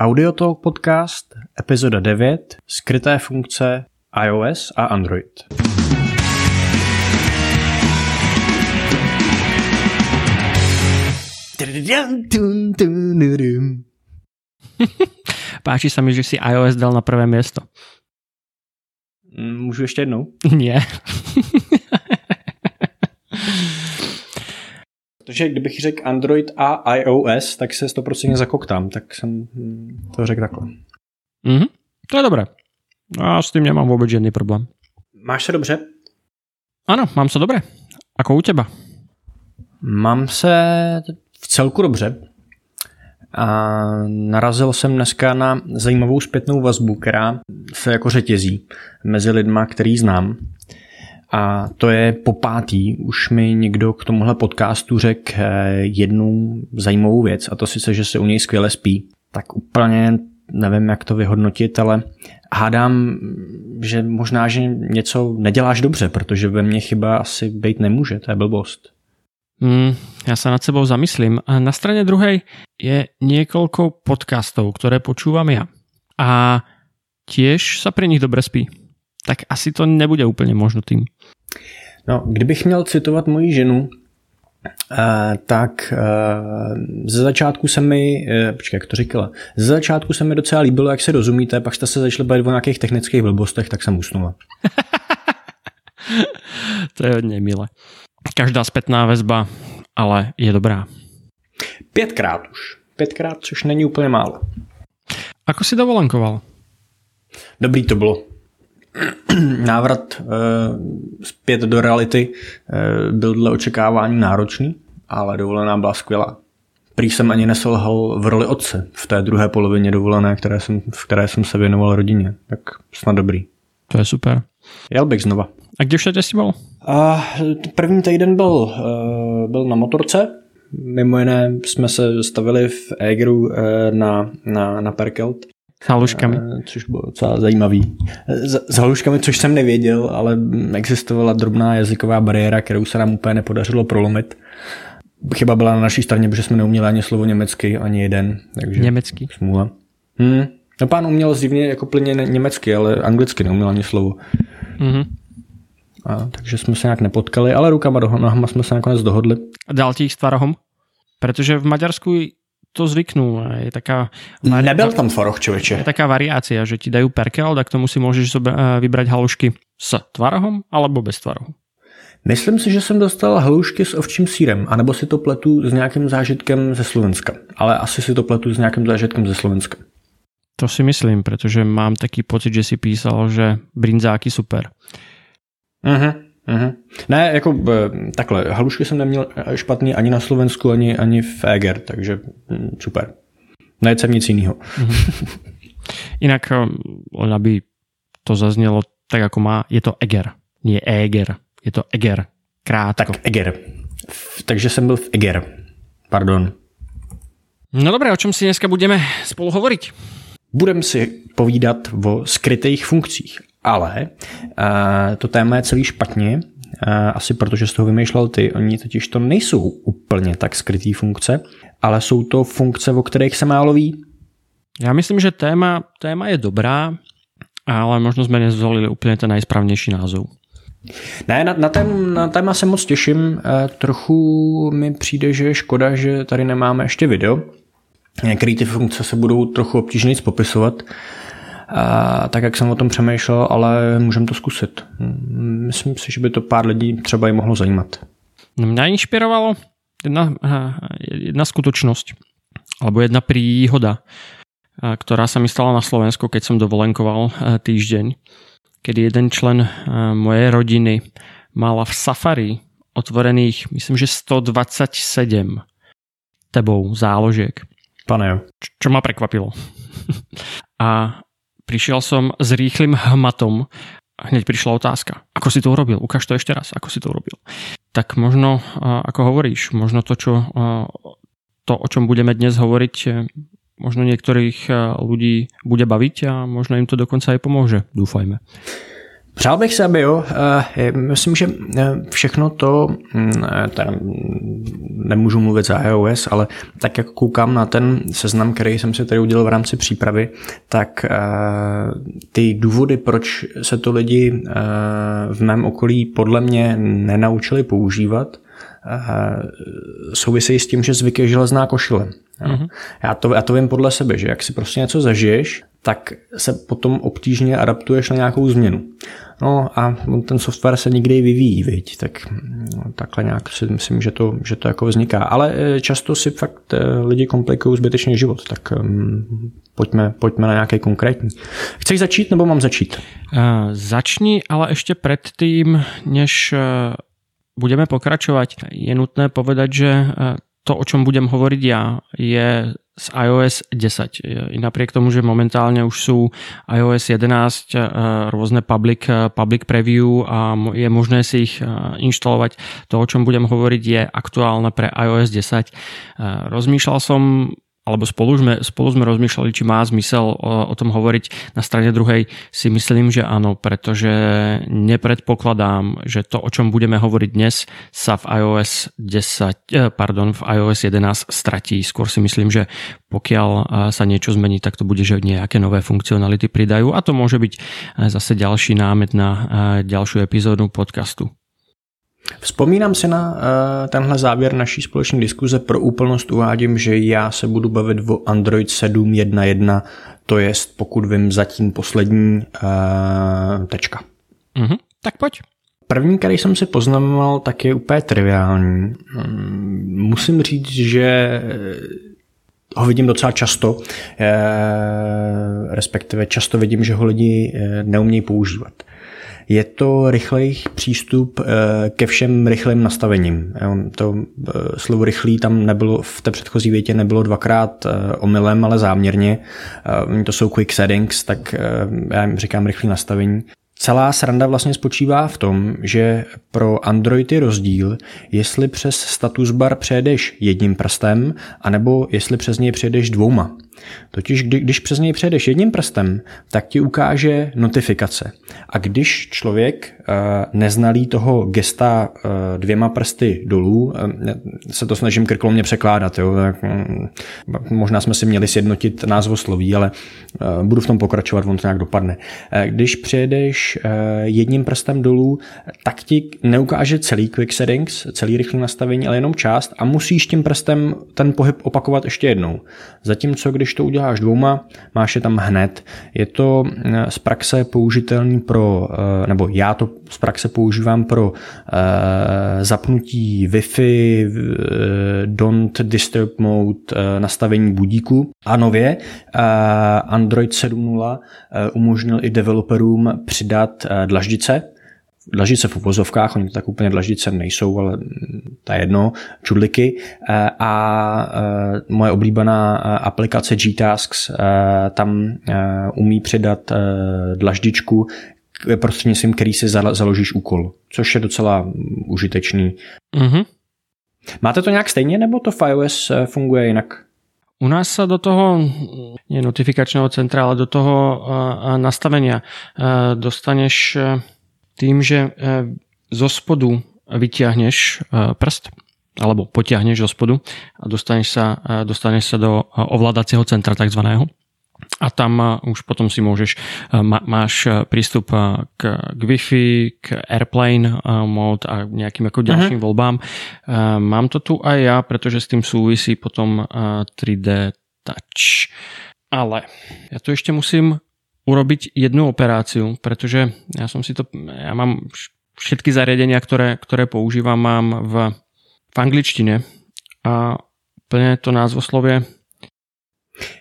Audiotalk podcast, epizoda 9, skryté funkce iOS a Android. Páči sa mi, že si iOS dal na prvé miesto. Můžu ještě jednou? Nie. Protože kdybych řekl Android a iOS, tak se 100% zakoktám, tak jsem to řekl takhle. Mhm, to je dobré. Já s tím nemám vůbec žádný problém. Máš se dobře? Ano, mám se dobré. Ako u těba? Mám se v celku dobře. A narazil jsem dneska na zajímavou zpětnou vazbu, která se jako řetězí mezi lidma, který znám. A to je po pátý. Už mi někdo k tomuhle podcastu řekl eh, jednu zajímavou věc a to sice, že se u něj skvěle spí. Tak úplně nevím, jak to vyhodnotit, ale hádám, že možná, že něco neděláš dobře, protože ve mně chyba asi být nemůže, to je blbost. Mm, ja sa nad sebou zamyslím. A na strane druhej je niekoľko podcastov, ktoré počúvam ja. A tiež sa pri nich dobre spí. Tak asi to nebude úplně možno tým. No, kdybych měl citovat moji ženu, Uh, tak uh, ze začátku se mi, uh, počkej, jak to říkala, ze začátku se mi docela líbilo, jak se rozumíte, pak jste se začali bavit o nějakých technických blbostech, tak jsem usnula. to je hodně milé. Každá zpětná väzba, ale je dobrá. Pětkrát už. Pětkrát, což není úplně málo. Ako si dovolenkoval? Dobrý to bylo. Návrat uh, zpět do reality uh, byl dle očekávání náročný, ale dovolená byla skvělá. Prý jsem ani neselhal v roli otce v té druhé polovině dovolené, které jsem, v které jsem se věnoval rodině. Tak snad dobrý. To je super. Jel bych znova. A kde všade jsi byl? A první týden byl, uh, byl na motorce. Mimo jiné jsme se stavili v Egeru na, na, na Perkelt. S haluškami. Uh, což bylo docela zajímavý. S, s haluškami, což jsem nevěděl, ale existovala drobná jazyková bariéra, kterou se nám úplně nepodařilo prolomit. Chyba byla na naší straně, protože jsme neuměli ani slovo německy, ani jeden. Takže německý. Smůla. Hmm. No pán uměl zjevně jako plně německy, ale anglicky neuměl ani slovo. Mm-hmm. A, takže jsme se nějak nepotkali, ale rukama do nohama jsme se nakonec dohodli. A dal ti ich s tvarohom? Protože v Maďarsku to zvyknú. Je taká... Vari... Nebyl tam tvaroh, člověče. Je taká variácia, že ti dajú perkel, tak tomu si můžeš vybrať halušky s tvarohom alebo bez tvarohu. Myslím si, že jsem dostal halušky s ovčím sírem, anebo si to pletu s nějakým zážitkem ze Slovenska. Ale asi si to pletu s nějakým zážitkem ze Slovenska. To si myslím, protože mám taký pocit, že si písal, že brinzáky super. Uh-huh, uh-huh. Ne, jako takhle, halušky jsem neměl špatný ani na Slovensku, ani, ani v Eger, takže hm, super. Nejedl jsem nic jiného. Uh-huh. Jinak, len aby to zaznělo tak, jako má, je to Eger, nie Eger, je to Eger, krátko. Tak Eger. Takže jsem byl v Eger. Pardon. No dobré, o čem si dneska budeme spolu hovoriť? Budeme si povídat o skrytých funkcích, ale uh, to téma je celý špatně, uh, asi protože z toho vymýšlel ty. Oni totiž to nejsou úplně tak skrytý funkce, ale jsou to funkce, o kterých se málo ví. Já myslím, že téma, téma je dobrá, ale možno jsme nezvolili úplně ten nejsprávnější názov. Ne, na, na, tém, na téma se moc těším. Trochu mi přijde, že je škoda, že tady nemáme ještě video, Některé ty funkce se budou trochu obtížně popisovat, a, tak jak jsem o tom přemýšlel, ale můžeme to zkusit. Myslím si, že by to pár lidí třeba i mohlo zajímat. Mňa inšpirovalo jedna, jedna skutočnosť, alebo jedna príhoda, ktorá sa mi stala na Slovensku, keď som dovolenkoval týždeň, kedy jeden člen mojej rodiny mala v Safari otvorených, myslím, že 127 tebou záložiek. Pane jo. Čo ma prekvapilo. a prišiel som s rýchlým hmatom a hneď prišla otázka. Ako si to urobil? Ukáž to ešte raz. Ako si to urobil? Tak možno, ako hovoríš, možno to, čo, to o čom budeme dnes hovoriť, e, možno niektorých ľudí bude baviť a možno im to dokonca aj pomôže. Dúfajme. Přál bych se, aby jo. Eh, myslím, že eh, všechno to, mm, eh, teda nemůžu mluvit za iOS, ale tak jak koukám na ten seznam, který jsem si tady udělal v rámci přípravy, tak ty důvody, proč se to lidi v mém okolí podle mě nenaučili používat, souvisejí s tím, že zvyk je železná košile. Mm-hmm. Já, to, já to vím podle sebe, že jak si prostě něco zažiješ, tak se potom obtížně adaptuješ na nějakou změnu. No a ten software se nikdy vyvíjí, viď? tak no, takhle nějak si myslím, že to, že to jako vzniká. Ale eh, často si fakt eh, lidi komplikují zbytečně život, tak um, pojďme, pojďme na nějaké konkrétní. Chceš začít nebo mám začít? Uh, začni, ale ještě předtím, než budeme pokračovať, je nutné povedať, že to, o čom budem hovoriť ja, je z iOS 10. I napriek tomu, že momentálne už sú iOS 11 eh, rôzne public, eh, public preview a je možné si ich eh, inštalovať, to, o čom budem hovoriť, je aktuálne pre iOS 10. Rozmýšľal som alebo spolu sme, spolu sme rozmýšľali, či má zmysel o, o tom hovoriť. Na strane druhej si myslím, že áno, pretože nepredpokladám, že to, o čom budeme hovoriť dnes, sa v iOS 10, eh, pardon, v iOS 11 stratí. Skôr si myslím, že pokiaľ eh, sa niečo zmení, tak to bude, že nejaké nové funkcionality pridajú a to môže byť eh, zase ďalší námet na ďalšiu epizódu podcastu. Vzpomínám si na uh, tenhle závěr naší společné diskuze. Pro úplnost uvádím, že já se budu bavit o Android 7.1.1, to je pokud vím zatím poslední uh, tečka. Mm-hmm, tak pojď. První, který jsem si poznamenal, tak je úplně triviální. Mm, musím říct, že eh, ho vidím docela často, respektive často vidím, že ho lidi neumějí používat je to rychlej přístup eh, ke všem rychlým nastavením. To eh, slovo rychlý tam nebylo, v té předchozí větě nebylo dvakrát eh, omylem, ale záměrně. To jsou quick settings, tak já jim říkám rychlý nastavení. Celá sranda vlastně spočívá v tom, že pro Android je rozdíl, jestli přes status bar přejdeš jedním prstem, anebo jestli přes něj přejdeš dvouma. Totiž kdy, když přes něj přejdeš jedním prstem, tak ti ukáže notifikace. A když člověk uh, neznalý toho gesta uh, dvěma prsty dolů, uh, se to snažím krkolomně překládat, jo, tak, um, možná jsme si měli sjednotit sloví, ale uh, budu v tom pokračovat, on to nějak dopadne. Uh, když přejdeš uh, jedním prstem dolů, tak ti neukáže celý quick settings, celý rychlý nastavení, ale jenom část a musíš tím prstem ten pohyb opakovat ještě jednou. Zatímco když to uděláš dvouma, máš je tam hned. Je to eh, z praxe použitelný pro, eh, nebo já to z praxe používám pro eh, zapnutí Wi-Fi, don't disturb mode, nastavení budíku. A nově Android 7.0 umožnil i developerům přidat dlaždice, dlaždice v uvozovkách, oni to tak úplně dlaždice nejsou, ale ta jedno, čudliky. Eh, a eh, moje oblíbená eh, aplikace G-Tasks tam umí přidat dlaždičku, prostřednictvím který si založíš úkol, což je docela užitečný. Mm-hmm. Máte to nějak stejně, nebo to v iOS funguje jinak? U nás sa do toho, nie notifikačného centra, ale do toho nastavenia dostaneš tým, že e, zo spodu vyťahneš e, prst alebo potiahneš zo spodu a dostaneš sa, e, dostaneš sa do ovládacieho centra takzvaného a tam už potom si môžeš, máš prístup k, k Wi-Fi, k Airplane mode a nejakým ako ďalším uh-huh. voľbám. Mám to tu aj ja, pretože s tým súvisí potom 3D Touch. Ale ja tu ešte musím urobiť jednu operáciu, pretože ja som si to, ja mám všetky zariadenia, ktoré, ktoré používam, mám v, v angličtine a plně to názvoslově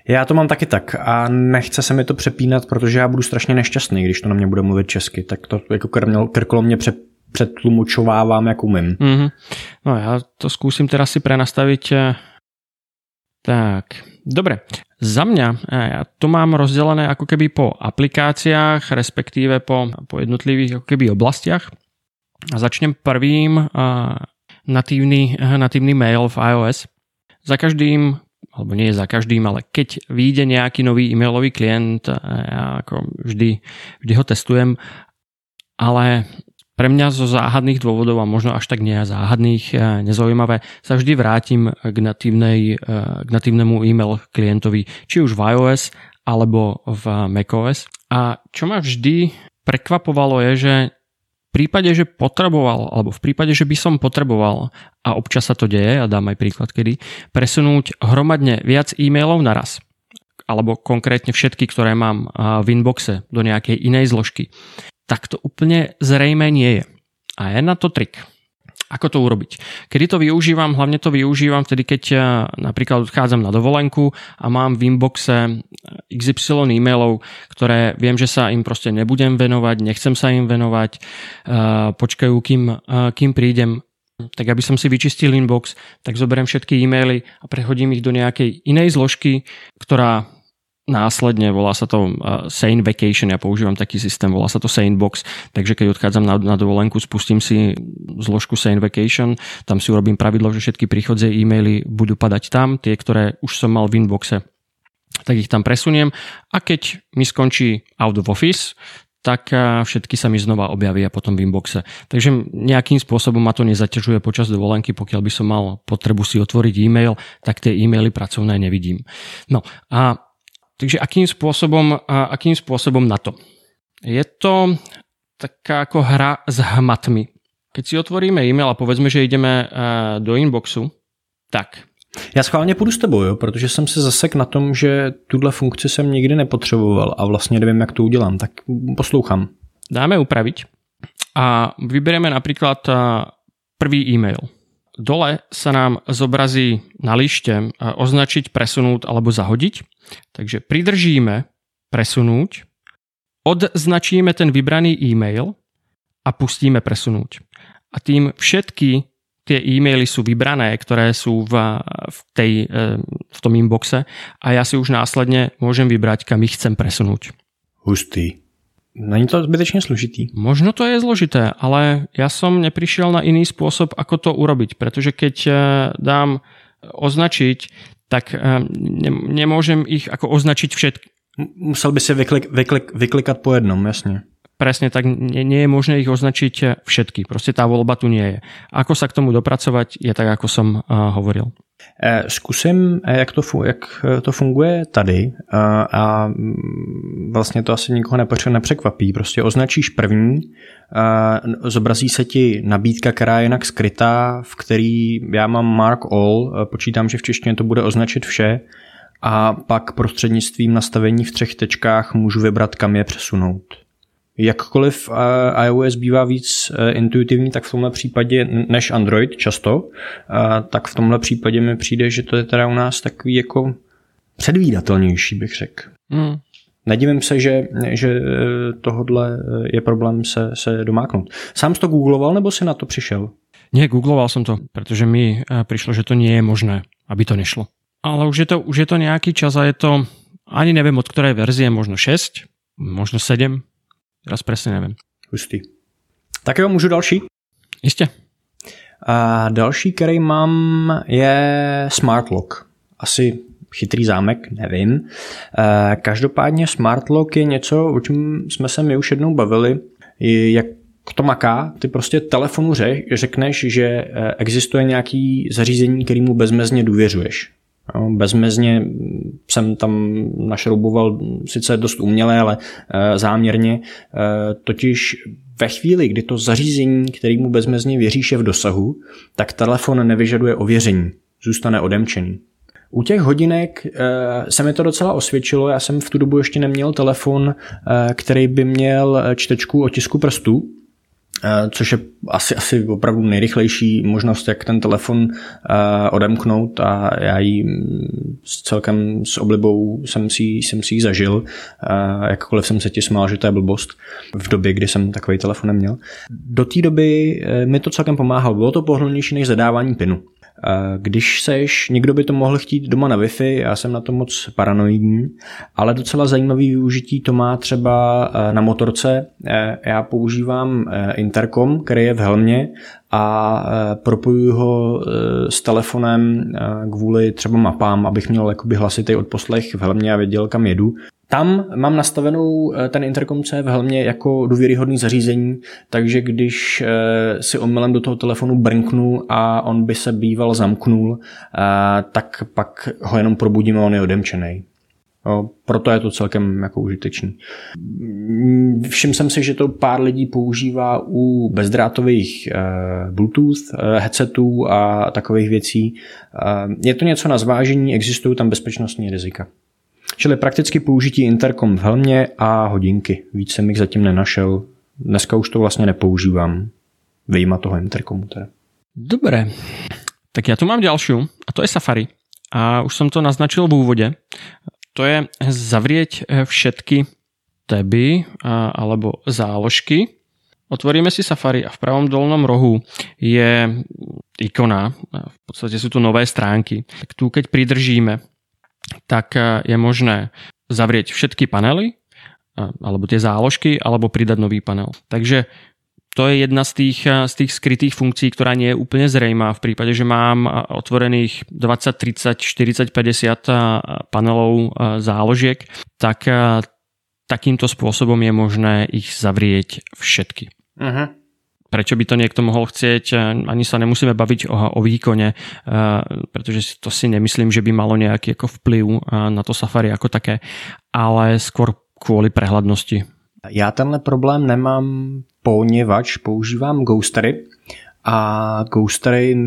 já to mám taky tak a nechce se mi to přepínat, protože já budu strašně nešťastný, když to na mě bude mluvit česky, tak to jako krkolo mě pře, předtlumočovávám, jak umím. Mm-hmm. No já to zkusím teda si prenastavit. Eh, tak, dobre. Za mňa, ja to mám rozdelené ako keby po aplikáciách, respektíve po, po jednotlivých ako keby oblastiach. A začnem prvým natívny, natívny mail v iOS. Za každým alebo nie za každým, ale keď vyjde nejaký nový e-mailový klient, ja ako vždy, vždy ho testujem ale pre mňa zo záhadných dôvodov a možno až tak nie záhadných, nezaujímavé, sa vždy vrátim k, natívnej, k natívnemu e-mail klientovi, či už v iOS alebo v macOS. A čo ma vždy prekvapovalo je, že prípade, že potreboval, alebo v prípade, že by som potreboval, a občas sa to deje, a dám aj príklad kedy, presunúť hromadne viac e-mailov naraz, alebo konkrétne všetky, ktoré mám v inboxe do nejakej inej zložky, tak to úplne zrejme nie je. A je na to trik. Ako to urobiť? Kedy to využívam? Hlavne to využívam vtedy, keď eh, napríklad odchádzam na dovolenku a mám v inboxe XY e-mailov, ktoré viem, že sa im proste nebudem venovať, nechcem sa im venovať, eh, počkajú, kým, eh, kým prídem tak aby som si vyčistil inbox, tak zoberiem všetky e-maily a prehodím ich do nejakej inej zložky, ktorá následne, volá sa to uh, Sane Vacation, ja používam taký systém, volá sa to Sane Box, takže keď odchádzam na, na dovolenku, spustím si zložku Sane Vacation, tam si urobím pravidlo, že všetky príchodzie e-maily budú padať tam, tie, ktoré už som mal v inboxe, tak ich tam presuniem a keď mi skončí out of office, tak uh, všetky sa mi znova objavia potom v inboxe. Takže nejakým spôsobom ma to nezaťažuje počas dovolenky, pokiaľ by som mal potrebu si otvoriť e-mail, tak tie e-maily pracovné nevidím. No a takže akým spôsobom, akým spôsobom na to? Je to taká ako hra s hmatmi. Keď si otvoríme e-mail a povedzme, že ideme do inboxu, tak. Já schválně půjdu s tebou, jo, protože jsem se zasek na tom, že tuhle funkci jsem nikdy nepotřeboval a vlastně nevím, jak to udělám, tak poslouchám. Dáme upraviť a vyberieme napríklad prvý e-mail. Dole sa nám zobrazí na lište označiť, presunúť alebo zahodiť. Takže pridržíme presunúť, odznačíme ten vybraný e-mail a pustíme presunúť. A tým všetky tie e-maily sú vybrané, ktoré sú v, v, tej, eh, v tom inboxe a ja si už následne môžem vybrať, kam ich chcem presunúť. Hustý. Není to zbytečne složitý? Možno to je zložité, ale ja som neprišiel na iný spôsob, ako to urobiť, pretože keď eh, dám označiť, tak eh, ne, nemôžem ich ako označiť všetky. Musel by si vyklik, vyklik, vyklikat po jednom, jasne. Presne tak, nie, nie je možné ich označiť eh, všetky. Proste tá voľba tu nie je. Ako sa k tomu dopracovať, je tak, ako som uh, hovoril. Zkusím, jak to, jak to funguje tady a mm, vlastně to asi nikoho nepřekvapí. Prostě označíš první, zobrazí se ti nabídka, která je jinak skrytá, v který já mám mark all, počítám, že v češtině to bude označit vše a pak prostřednictvím nastavení v třech tečkách můžu vybrat, kam je přesunout. Jakkoliv iOS bývá víc eh, intuitivní, tak v tomhle případě než Android často, tak v tomhle případě mi přijde, že to je teda u nás takový jako předvídatelnější, bych řekl. Hmm. Nedivím se, že, že tohodle je problém se, se domáknout. Sám jsi to googloval, nebo si na to přišel? Nie, googloval som to, pretože mi prišlo, že to nie je možné, aby to nešlo. Ale už je to, už je to nejaký čas a je to, ani neviem od ktorej verzie, možno 6, možno 7, Teraz presne neviem. Hustý. Tak jo, můžu další? Jistě. A další, který mám, je Smart Lock. Asi chytrý zámek, nevím. Každopádně Smart Lock je něco, o čem jsme se my už jednou bavili, jak to maká, ty prostě telefonu řekneš, že e, existuje nějaký zařízení, kterýmu bezmezně důvěřuješ. Bezmezně jsem tam našrouboval sice dost uměle, ale eh, záměrně. Eh, totiž ve chvíli, kdy to zařízení, kterýmu bezmezně věříš, je v dosahu, tak telefon nevyžaduje ověření, zůstane odemčený. U těch hodinek e, se mi to docela osvědčilo, já jsem v tu dobu ještě neměl telefon, který by měl čtečku otisku prstů, Eh, což je asi, asi opravdu nejrychlejší možnost, jak ten telefon eh, odemknout a já ji mm, s celkem s oblibou jsem si, jsem si ji zažil, eh, jakkoliv jsem se ti smál, že to je blbost v době, kdy jsem takový telefon neměl. Do té doby mi to celkem pomáhalo, bylo to pohodlnější než zadávání pinu. Když seš, někdo by to mohl chtít doma na Wi-Fi, já jsem na to moc paranoidní, ale docela zajímavý využití to má třeba eh, na motorce. Eh, já používám eh, interkom, který je v helmě a propojuju ho s telefonem kvůli třeba mapám, abych měl jakoby hlasitý odposlech v helmě a věděl, kam jedu. Tam mám nastavenou eh, ten interkom, v helmě jako důvěryhodný zařízení, takže když eh, si omylem do toho telefonu brnknu a on by se býval zamknul, eh, tak pak ho jenom probudím a on je odemčený. Proto je to celkem jako užitečný. Všiml jsem si, že to pár lidí používá u bezdrátových Bluetooth headsetů a takových věcí. je to něco na zvážení, existují tam bezpečnostní rizika. Čili prakticky použití interkom v helmě a hodinky. Víc jsem jich zatím nenašel. Dneska už to vlastně nepoužívám. Vyjma toho interkomu teda. Dobre, tak já tu mám další a to je Safari. A už jsem to naznačil v úvode. To je zavrieť všetky teby alebo záložky. Otvoríme si Safari a v pravom dolnom rohu je ikona, v podstate sú tu nové stránky. Tak tu keď pridržíme, tak eh, je možné zavrieť všetky panely, eh, alebo tie záložky, alebo pridať nový panel. Takže to je jedna z tých, eh, z tých skrytých funkcí, ktorá nie je úplne zrejmá v prípade, že mám otvorených 20, 30, 40, 50 panelov záložiek, tak takýmto spôsobom je možné ich zavrieť všetky. Uh-huh prečo by to niekto mohol chcieť, ani sa nemusíme baviť o, o výkone, pretože to si nemyslím, že by malo nejaký ako vplyv na to Safari ako také, ale skôr kvôli prehľadnosti. Já tenhle problém nemám, poněvadž používám Ghostery a Ghostery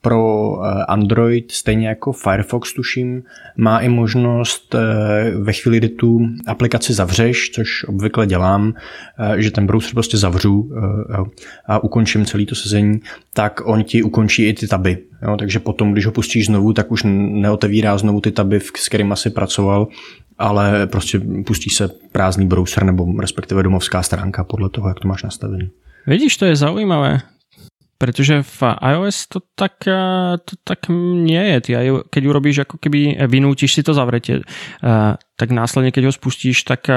pro eh, Android, stejně jako Firefox tuším, má i možnost eh, ve chvíli, kdy tu aplikaci zavřeš, což obvykle dělám, eh, že ten browser prostě zavřu a ukončím celý to sezení, tak on ti ukončí i ty taby. Jo, takže potom, když ho pustíš znovu, tak už neotevírá znovu ty taby, s kterými asi pracoval, ale prostě pustí se prázdný browser nebo respektive domovská stránka podle toho, jak to máš nastavený. Vidíš, to je zaujímavé pretože v iOS to tak, eh, to tak nie je. Ty, keď urobíš ako keby, eh, vynútiš si to zavretie, eh, tak následne, keď ho spustíš, tak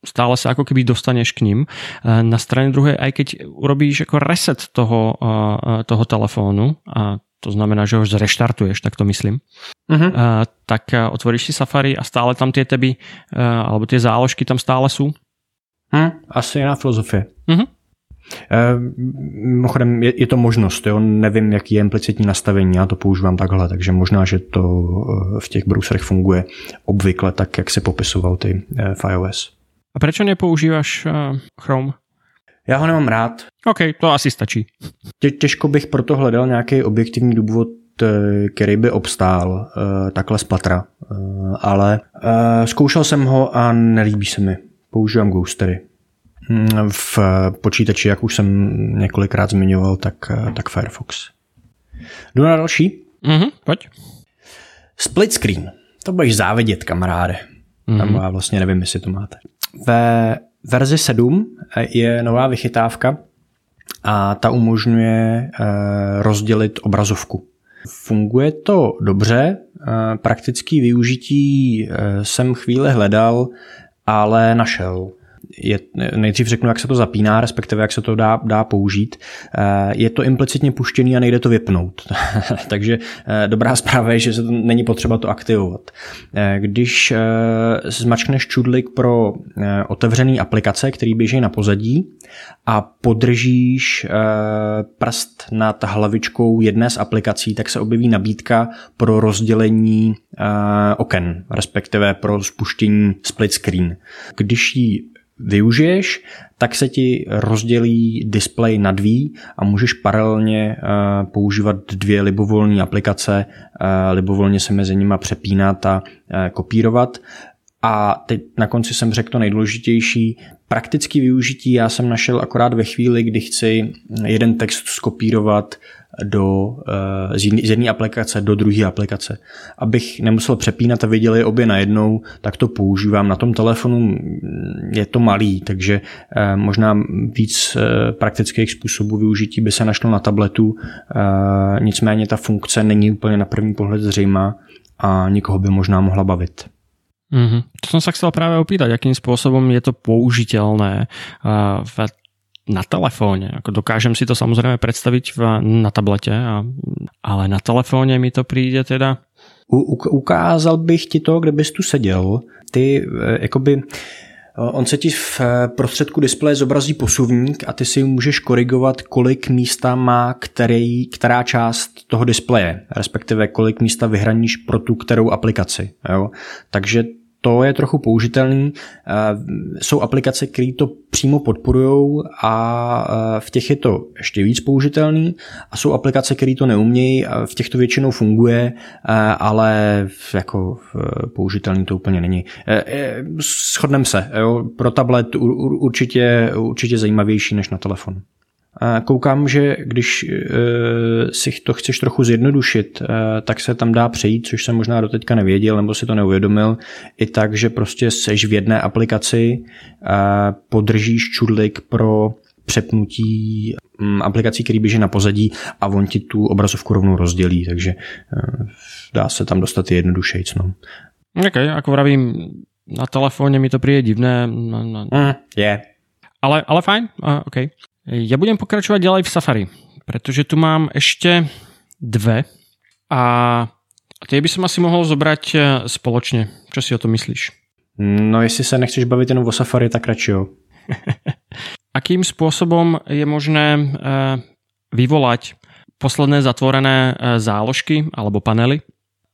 stále sa ako keby dostaneš k ním. Na strane druhej, aj keď urobíš ako reset toho, toho telefónu, a to znamená, že ho zreštartuješ, tak to myslím, uh-huh. tak otvoríš si Safari a stále tam tie teby, alebo tie záložky tam stále sú. Hmm, asi jiná filozofie. Uh-huh. Eh, mimochodem, je, je to možnost, jo? nevím, jaký je implicitní nastavení, já to používám takhle, takže možná, že to eh, v těch browserech funguje obvykle tak, jak se popisoval ty eh, v iOS. A proč nepoužíváš Chrome? Já ho nemám rád. OK, to asi stačí. Tě, těžko bych proto hledal nějaký objektivní důvod, který by obstál takhle z patra. ale zkoušel jsem ho a nelíbí se mi. Používám Ghostery v počítači, jak už jsem několikrát zmiňoval, tak, tak Firefox. Jdu na další? Mhm, pojď. Split screen. To budeš závidět, kamaráde. Mm-hmm. Tam já vlastně nevím, jestli to máte. Ve verzi 7 je nová vychytávka a ta umožňuje eh, rozdělit obrazovku. Funguje to dobře, eh, praktický využití eh, jsem chvíli hledal, ale našel je, nejdřív řeknu, jak se to zapíná, respektive jak se to dá, dá použít. Eh, je to implicitně puštěný a nejde to vypnout. Takže eh, dobrá zpráva je, že se to není potřeba to aktivovat. Eh, když zmačkneš čudlik pro otevřený aplikace, který běží na pozadí a podržíš prst nad hlavičkou jedné z aplikací, tak se objeví nabídka pro rozdělení oken, respektive pro spuštění split screen. Když ji využiješ, tak se ti rozdělí display na dví a můžeš paralelně eh, používat dvě libovolné aplikace, eh, libovolně se mezi nimi přepínat a eh, kopírovat. A teď na konci jsem řekl to nejdůležitější. Praktický využití já jsem našel akorát ve chvíli, kdy chci jeden text skopírovat do, eh, z jedné aplikace do druhé aplikace. Abych nemusel přepínat a viděl obě najednou, tak to používám. Na tom telefonu je to malý, takže eh, možná víc eh, praktických způsobů využití by se našlo na tabletu, nicméně ta funkce není úplně na první pohled zřejmá a nikoho by možná mohla bavit. Mm-hmm. To som sa chcel práve opýtať, akým spôsobom je to použiteľné v na telefóne. Ako dokážem si to samozrejme predstaviť v, na tablete, a, ale na telefóne mi to príde teda U, ukázal bych ti to, kde bys tu seděl. Ty, eh, jakoby, On se ti v prostředku displeje zobrazí posuvník a ty si můžeš korigovat, kolik místa má který, která část toho displeje, respektive kolik místa vyhraníš pro tu kterou aplikaci. Jo? Takže to je trochu použitelný. Eh, jsou aplikace, které to přímo podporují a eh, v těch je to ještě víc použitelný a jsou aplikace, které to neumějí, v těch to většinou funguje, eh, ale jako použitelný to úplně není. Shodneme se, jo? pro tablet určitě, určitě zajímavější než na telefon. Koukám, že když eh, si to chceš trochu zjednodušit, eh, tak se tam dá přejít, což jsem možná doteďka nevěděl nebo si to neuvědomil, i tak, že prostě seš v jedné aplikaci, podržíš čudlik pro přepnutí mm, aplikací, který běží na pozadí a on ti tu obrazovku rovnou rozdělí, takže eh, dá se tam dostat i jednodušejc. No. OK, ako vravím, na telefóne mi to príde divné. No, no. Mm, yeah. Ale, ale fajn, uh, OK. Ja budem pokračovať ďalej v Safari, pretože tu mám ešte dve a tie by som asi mohol zobrať e, spoločne. Čo si o to myslíš? No jestli sa nechceš baviť jenom o Safari, tak radši jo. Akým spôsobom je možné e, vyvolať posledné zatvorené e, záložky alebo panely?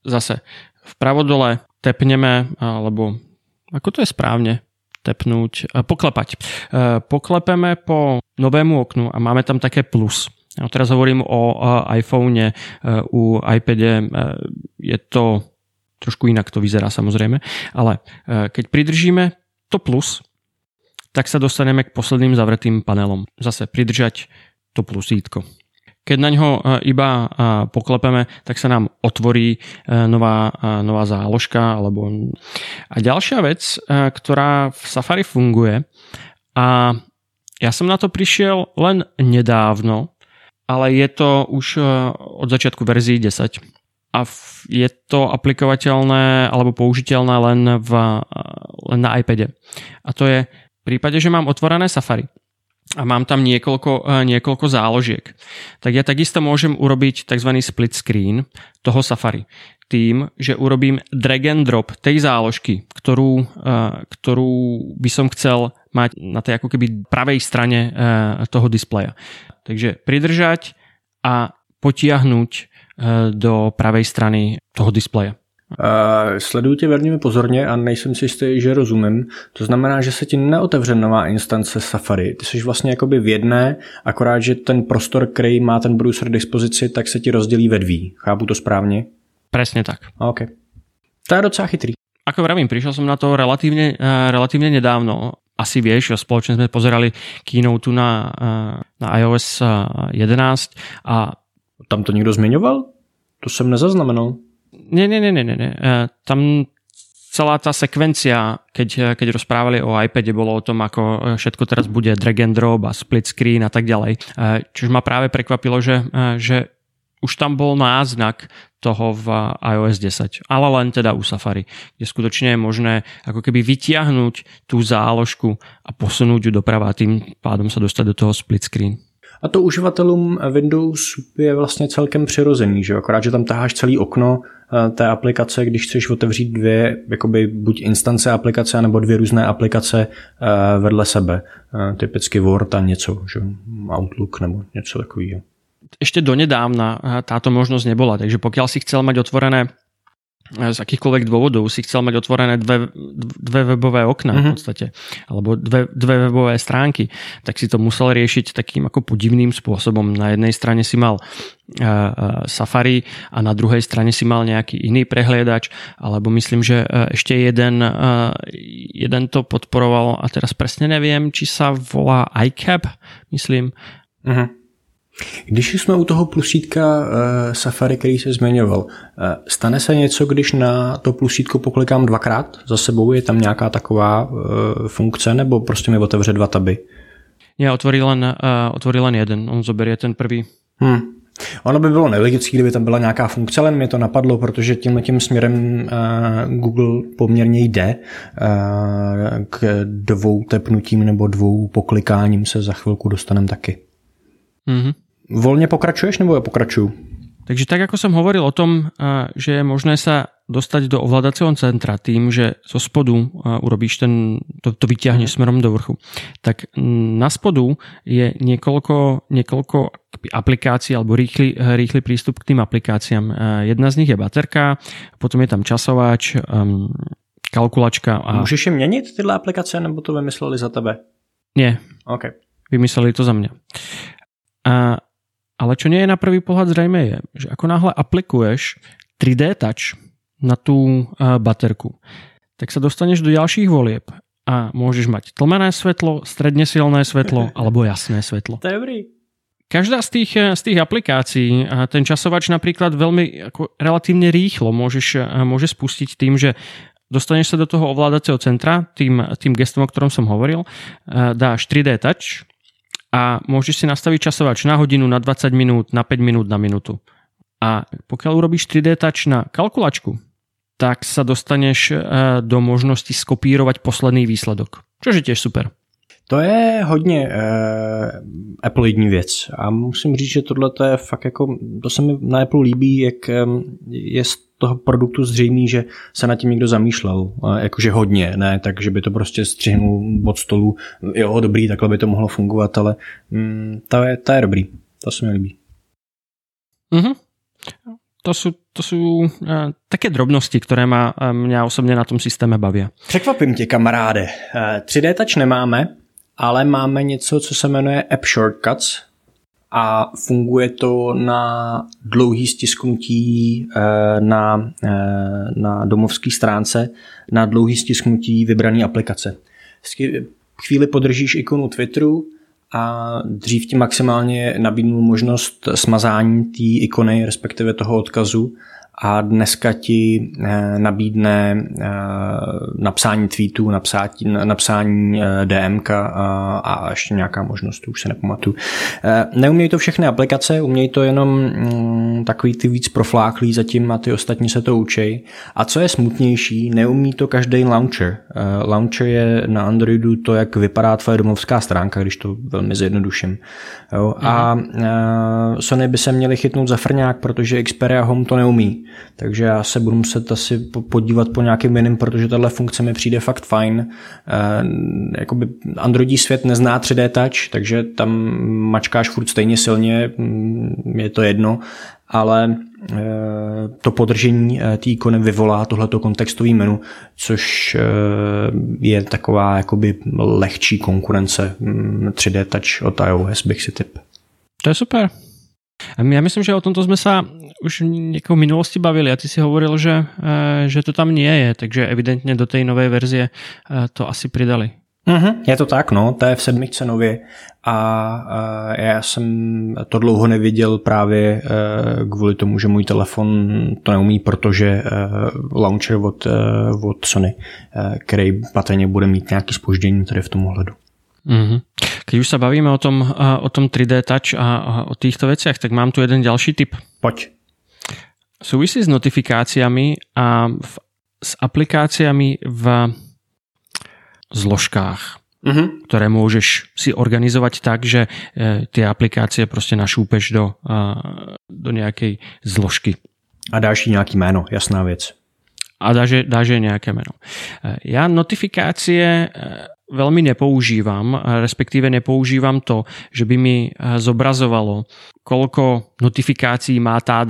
Zase vpravo dole tepneme, alebo ako to je správne? Tepnúť, poklepať. E, poklepeme po novému oknu a máme tam také plus. Ja teraz hovorím o iPhone, e, u iPade je to trošku inak to vyzerá samozrejme, ale keď pridržíme to plus, tak sa dostaneme k posledným zavretým panelom. Zase pridržať to plusítko. Keď na ňo e, iba e, poklepeme, tak sa nám otvorí e, nová, nová záložka. Alebo... A ďalšia vec, ktorá v Safari funguje a ja som na to prišiel len nedávno, ale je to už od začiatku verzii 10 a je to aplikovateľné alebo použiteľné len, v, len na iPade. A to je v prípade, že mám otvorené Safari a mám tam niekoľko, eh, niekoľko záložiek, tak ja takisto môžem urobiť tzv. split screen toho Safari tým, že urobím drag and drop tej záložky, ktorú, eh, ktorú by som chcel mať na tej ako keby pravej strane eh, toho displeja. Takže pridržať a potiahnuť do pravej strany toho displeja. Uh, sleduju tě velmi pozorně a nejsem si jistý, že rozumím. To znamená, že se ti neotevře nová instance Safari. Ty jsi vlastně jakoby v jedné, akorát, že ten prostor, který má ten browser k dispozici, tak se ti rozdělí ve dví. Chápu to správně? Presne tak. OK. To je docela chytrý. Ako vravím, prišiel som na to relatívne, uh, relatívne nedávno. Asi vieš, spoločne sme pozerali keynote na, uh, na iOS 11 a... Tam to někdo zmiňoval? To jsem nezaznamenal. Nie, nie, nie, nie, nie. E, tam celá tá sekvencia, keď, keď rozprávali o iPade, bolo o tom, ako všetko teraz bude drag and drop a split screen a tak ďalej. Čož ma práve prekvapilo, že, že už tam bol náznak toho v iOS 10, ale len teda u Safari, kde skutočne je možné ako keby vytiahnuť tú záložku a posunúť ju doprava a tým pádom sa dostať do toho split screen. A to uživatelům Windows je vlastně celkem přirozený, že akorát, že tam taháš celý okno eh, té aplikace, když chceš otevřít dvě, jakoby buď instance aplikace, nebo dvě různé aplikace eh, vedle sebe. Eh, typicky Word a něco, že Outlook nebo něco takového. Ešte donedávna táto možnosť nebola, takže pokiaľ si chcel mať otvorené z akýchkoľvek dôvodov si chcel mať otvorené dve, dve webové okna mm-hmm. v mhm. podstate, alebo dve, dve webové stránky, tak si to musel riešiť takým ako podivným spôsobom. Na jednej strane si mal uh, Safari a na druhej strane si mal nejaký iný prehliadač, alebo myslím, že ešte jeden, uh, jeden to podporoval a teraz presne neviem, či sa volá iCap, myslím. Mm-hmm. Když jsme u toho plusítka uh, Safari, který se zmiňoval, uh, stane se něco, když na to plusítko poklikám dvakrát za sebou? Je tam nějaká taková uh, funkce, nebo prostě mi otevře dva taby? Nie, otvorí len, uh, otvorí len jeden. On zoberie ten prvý. Hmm. Ono by bylo nelogické, kdyby tam byla nějaká funkce, ale mě to napadlo, protože tímhle tím směrem uh, Google poměrně jde uh, k dvou tepnutím nebo dvou poklikáním se za chvilku dostaneme taky. Mm-hmm. Volně pokračuješ nebo já pokračuju? Takže tak ako som hovoril o tom, že je možné sa dostať do ovládacieho centra tým, že zo spodu urobíš ten, to, to vyťahneš mhm. smerom do vrchu, tak na spodu je niekoľko, niekoľko aplikácií alebo rýchly, rýchly prístup k tým aplikáciám. Jedna z nich je baterka, potom je tam časováč, um, kalkulačka. A... Můžeš je měnit tyhle aplikace, nebo to vymysleli za tebe? Nie. OK. Vymysleli to za mňa. A ale čo nie je na prvý pohľad zrejme je, že ako náhle aplikuješ 3D touch na tú baterku, tak sa dostaneš do ďalších volieb a môžeš mať tlmené svetlo, stredne silné svetlo alebo jasné svetlo. To je dobrý. Každá z tých, z tých aplikácií, ten časovač napríklad veľmi ako relatívne rýchlo môžeš, môže spustiť tým, že dostaneš sa do toho ovládacieho centra tým, tým gestom, o ktorom som hovoril, dáš 3D touch, a môžeš si nastaviť časovač na hodinu, na 20 minút, na 5 minút, na minútu. A pokiaľ urobíš 3D touch na kalkulačku, tak sa dostaneš eh, do možnosti skopírovať posledný výsledok. Což je tiež super. To je hodně uh, Apple jední věc a musím říct, že tohle je fakt jako, to se mi na Apple líbí, jak um, je toho produktu zřejmý, že se nad tím někdo zamýšlel, uh, jakože hodně, ne, takže by to prostě střihnul od stolu, jo, dobrý, takhle by to mohlo fungovat, ale um, to, je, to je dobrý, to se mi líbí. Mm-hmm. To sú, to sú uh, také drobnosti, ktoré ma, uh, mňa osobne na tom systéme bavia. Překvapím tě, kamaráde. Uh, 3D touch nemáme, ale máme něco, co se jmenuje App Shortcuts a funguje to na dlouhý stisknutí eh, na, eh, na domovské stránce, na dlouhý stisknutí vybrané aplikace. Chvíli podržíš ikonu Twitteru a dřív ti maximálně nabídnul možnost smazání té ikony, respektive toho odkazu a dneska ti eh, nabídne eh, napsání tweetů, napsání, napsání eh, DMK a ještě nějaká možnost, už se nepamatuju. Neumějí to všechny aplikace, umějí to jenom mm, takový ty víc profláklí zatím a ty ostatní se to učej. A co je smutnější, neumí to každý launcher. Launcher je na Androidu to, jak vypadá tvoje domovská stránka, když to velmi zjednoduším. Jo? A mhm. Sony by se měli chytnout za frňák, protože Xperia Home to neumí. Takže já se budu muset asi podívat po nějakým jiným, protože tahle funkce mi přijde fakt fajn. E, jakoby Androidí svět nezná 3D touch, takže tam mačkáš furt stejně silně, mm, je to jedno, ale e, to podržení e, té ikony vyvolá tohleto kontextový menu, což je taková jakoby lehčí konkurence 3D mm, touch od iOS, bych si typ. To je super. Ja myslím, že o tomto sme sa už v minulosti bavili a ty si hovoril, že, e, že to tam nie je, takže evidentně do té nové verzie e, to asi pridali. Mm-hmm, je to tak, no, to je v sedmičce nově a, a já jsem to dlouho neviděl právě kvůli tomu, že můj telefon to neumí, protože launcher od, od Sony, který patrně bude mít nějaký spoždění tady v tom ohledu. Mm-hmm. Keď už sa bavíme o tom, o tom 3D touch a o týchto veciach, tak mám tu jeden ďalší tip. Poď. Súvisí s notifikáciami a v, s aplikáciami v zložkách, mm-hmm. ktoré môžeš si organizovať tak, že e, tie aplikácie prostě našúpeš do, do nejakej zložky. A dáš jí nějaký jméno, jasná věc. A dáš, dáš nějaké jméno. E, já notifikácie veľmi nepoužívam, respektíve nepoužívam to, že by mi eh, zobrazovalo, koľko notifikácií má tá,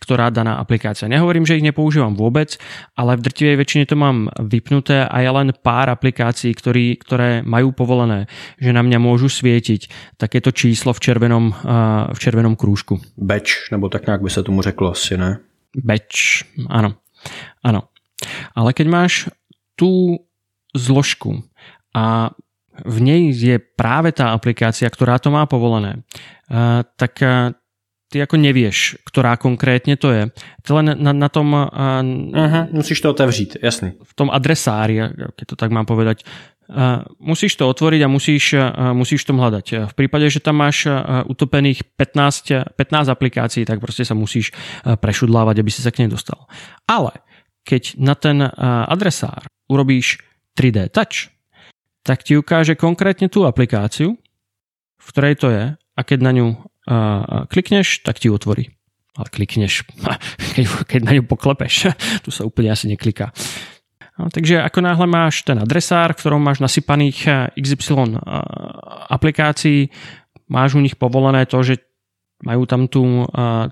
ktorá daná aplikácia. Nehovorím, že ich nepoužívam vôbec, ale v drtivej väčšine to mám vypnuté a je len pár aplikácií, ktorý, ktoré majú povolené, že na mňa môžu svietiť takéto číslo v červenom, eh, v červenom krúžku. Batch, nebo tak nějak by se tomu řeklo asi, ne? Batch, áno. Áno. Ale keď máš tú zložku a v nej je práve tá aplikácia, ktorá to má povolené, tak ty ako nevieš, ktorá konkrétne to je. Ty len na, na tom... Uh-huh, musíš to otevřít, jasný. V tom adresári, keď to tak mám povedať, musíš to otvoriť a musíš, musíš tom hľadať. V prípade, že tam máš utopených 15, 15 aplikácií, tak proste sa musíš prešudlávať, aby si sa k nej dostal. Ale keď na ten adresár urobíš 3D touch, tak ti ukáže konkrétne tú aplikáciu, v ktorej to je a keď na ňu klikneš, tak ti otvorí. ale klikneš, keď, keď na ňu poklepeš. tu sa úplne asi nekliká. No, takže ako náhle máš ten adresár, v ktorom máš nasypaných XY aplikácií, máš u nich povolené to, že majú tam tu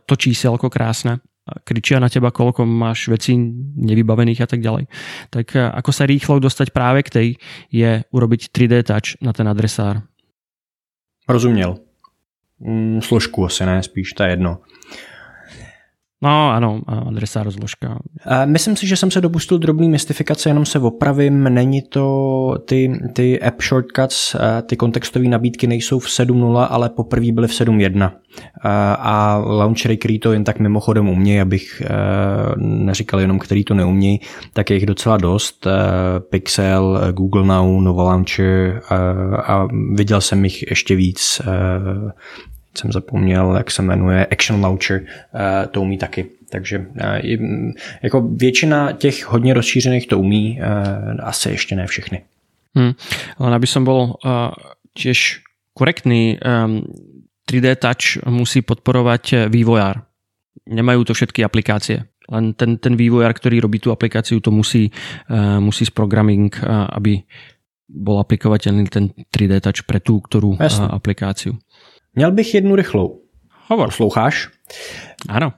to číselko krásne, kričia na teba, koľko máš vecí nevybavených a tak ďalej. Tak ako sa rýchlo dostať práve k tej, je urobiť 3D touch na ten adresár. Rozuměl. Mm, složku asi ne, spíš, to je jedno. No ano, adresa rozložka. Myslím si, že jsem se dopustil drobný mystifikace, jenom se opravím, není to ty, ty app shortcuts, ty kontextové nabídky nejsou v 7.0, ale poprvé byly v 7.1. A launchery, který to jen tak mimochodem umějí, abych e, neříkal jenom, který to neumějí, tak je jich docela dost. E, Pixel, Google Now, Nova Launcher e, a viděl jsem jich ještě víc jsem zapomněl, jak se jmenuje, Action Launcher, eh, to umí taky. Takže eh, jako většina těch hodně rozšířených to umí, eh, asi ještě ne všechny. Hmm. Len aby som bol uh, tiež korektný, um, 3D Touch musí podporovať vývojár. Nemajú to všetky aplikácie. Len ten, ten vývojár, ktorý robí tú aplikáciu, to musí, uh, musí z programming, uh, aby bol aplikovateľný ten 3D Touch pre tú ktorú uh, aplikáciu. Měl bych jednu rychlou. Hovor. Sloucháš? Ano.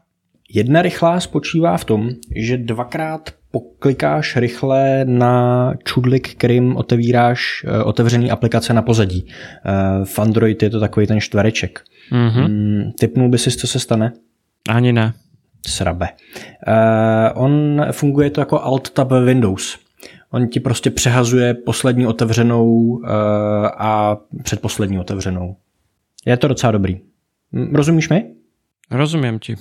Jedna rychlá spočívá v tom, že dvakrát poklikáš rychle na čudlik, kterým otevíráš eh, otevřený aplikace na pozadí. Eh, v Android je to takový ten čtvereček. Mm-hmm. Typnul by si, co se stane? Ani ne. Srabe. Uh, on funguje to jako Alt-Tab Windows. On ti prostě přehazuje poslední otevřenou uh, a předposlední otevřenou. Je to docela dobrý. Rozumíš mi? Rozumím ti.